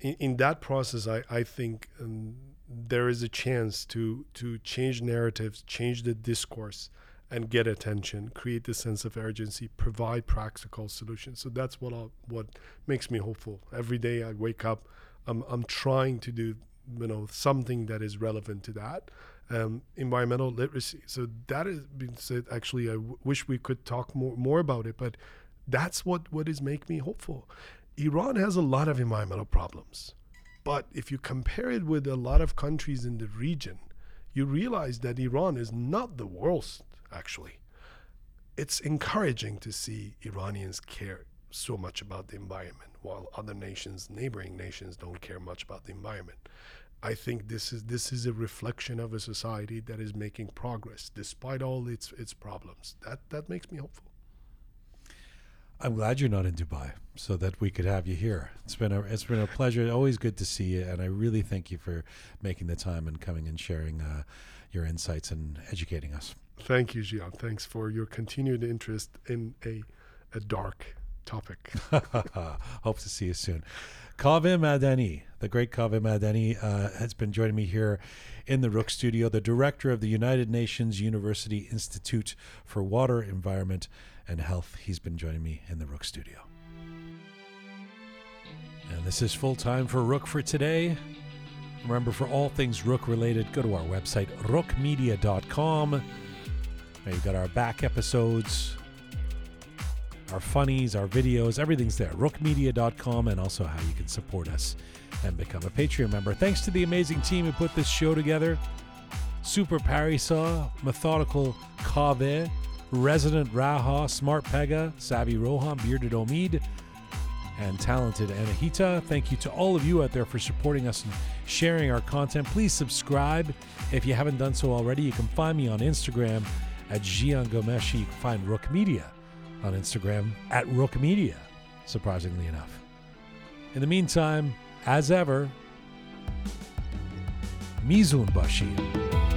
in, in that process, I I think um, there is a chance to to change narratives, change the discourse, and get attention, create the sense of urgency, provide practical solutions. So that's what I, what makes me hopeful. Every day I wake up, I'm I'm trying to do you know something that is relevant to that um, environmental literacy. So that has been said. Actually, I w- wish we could talk more more about it, but that's what what is make me hopeful. Iran has a lot of environmental problems. But if you compare it with a lot of countries in the region, you realize that Iran is not the worst, actually. It's encouraging to see Iranians care so much about the environment, while other nations, neighboring nations, don't care much about the environment. I think this is this is a reflection of a society that is making progress despite all its its problems. That that makes me hopeful. I'm glad you're not in Dubai, so that we could have you here. It's been a it's been a pleasure. Always good to see you, and I really thank you for making the time and coming and sharing uh, your insights and educating us. Thank you, Jian. Thanks for your continued interest in a a dark topic. Hope to see you soon. Kaveh Madani, the great Kaveh Madani, uh, has been joining me here in the Roqe studio, the director of the United Nations University Institute for Water, Environment, and Health. He's been joining me in the Roqe studio. And this is full time for Roqe for today. Remember, for all things Roqe related, go to our website, roqemedia.com. We've got our back episodes, our funnies, our videos, everything's there. Roqemedia.com and also how you can support us and become a Patreon member. Thanks to the amazing team who put this show together. Super Parisaw, Methodical Kaveh, Resident Raha, Smart Pegah, Savvy Rohan, Bearded Omid, and talented Anahita. Thank you to all of you out there for supporting us and sharing our content. Please subscribe if you haven't done so already. You can find me on Instagram at Jian Ghomeshi. You can find Roqe Media on Instagram at Roqe Media, surprisingly enough. In the meantime, as ever, Mizun Bashir.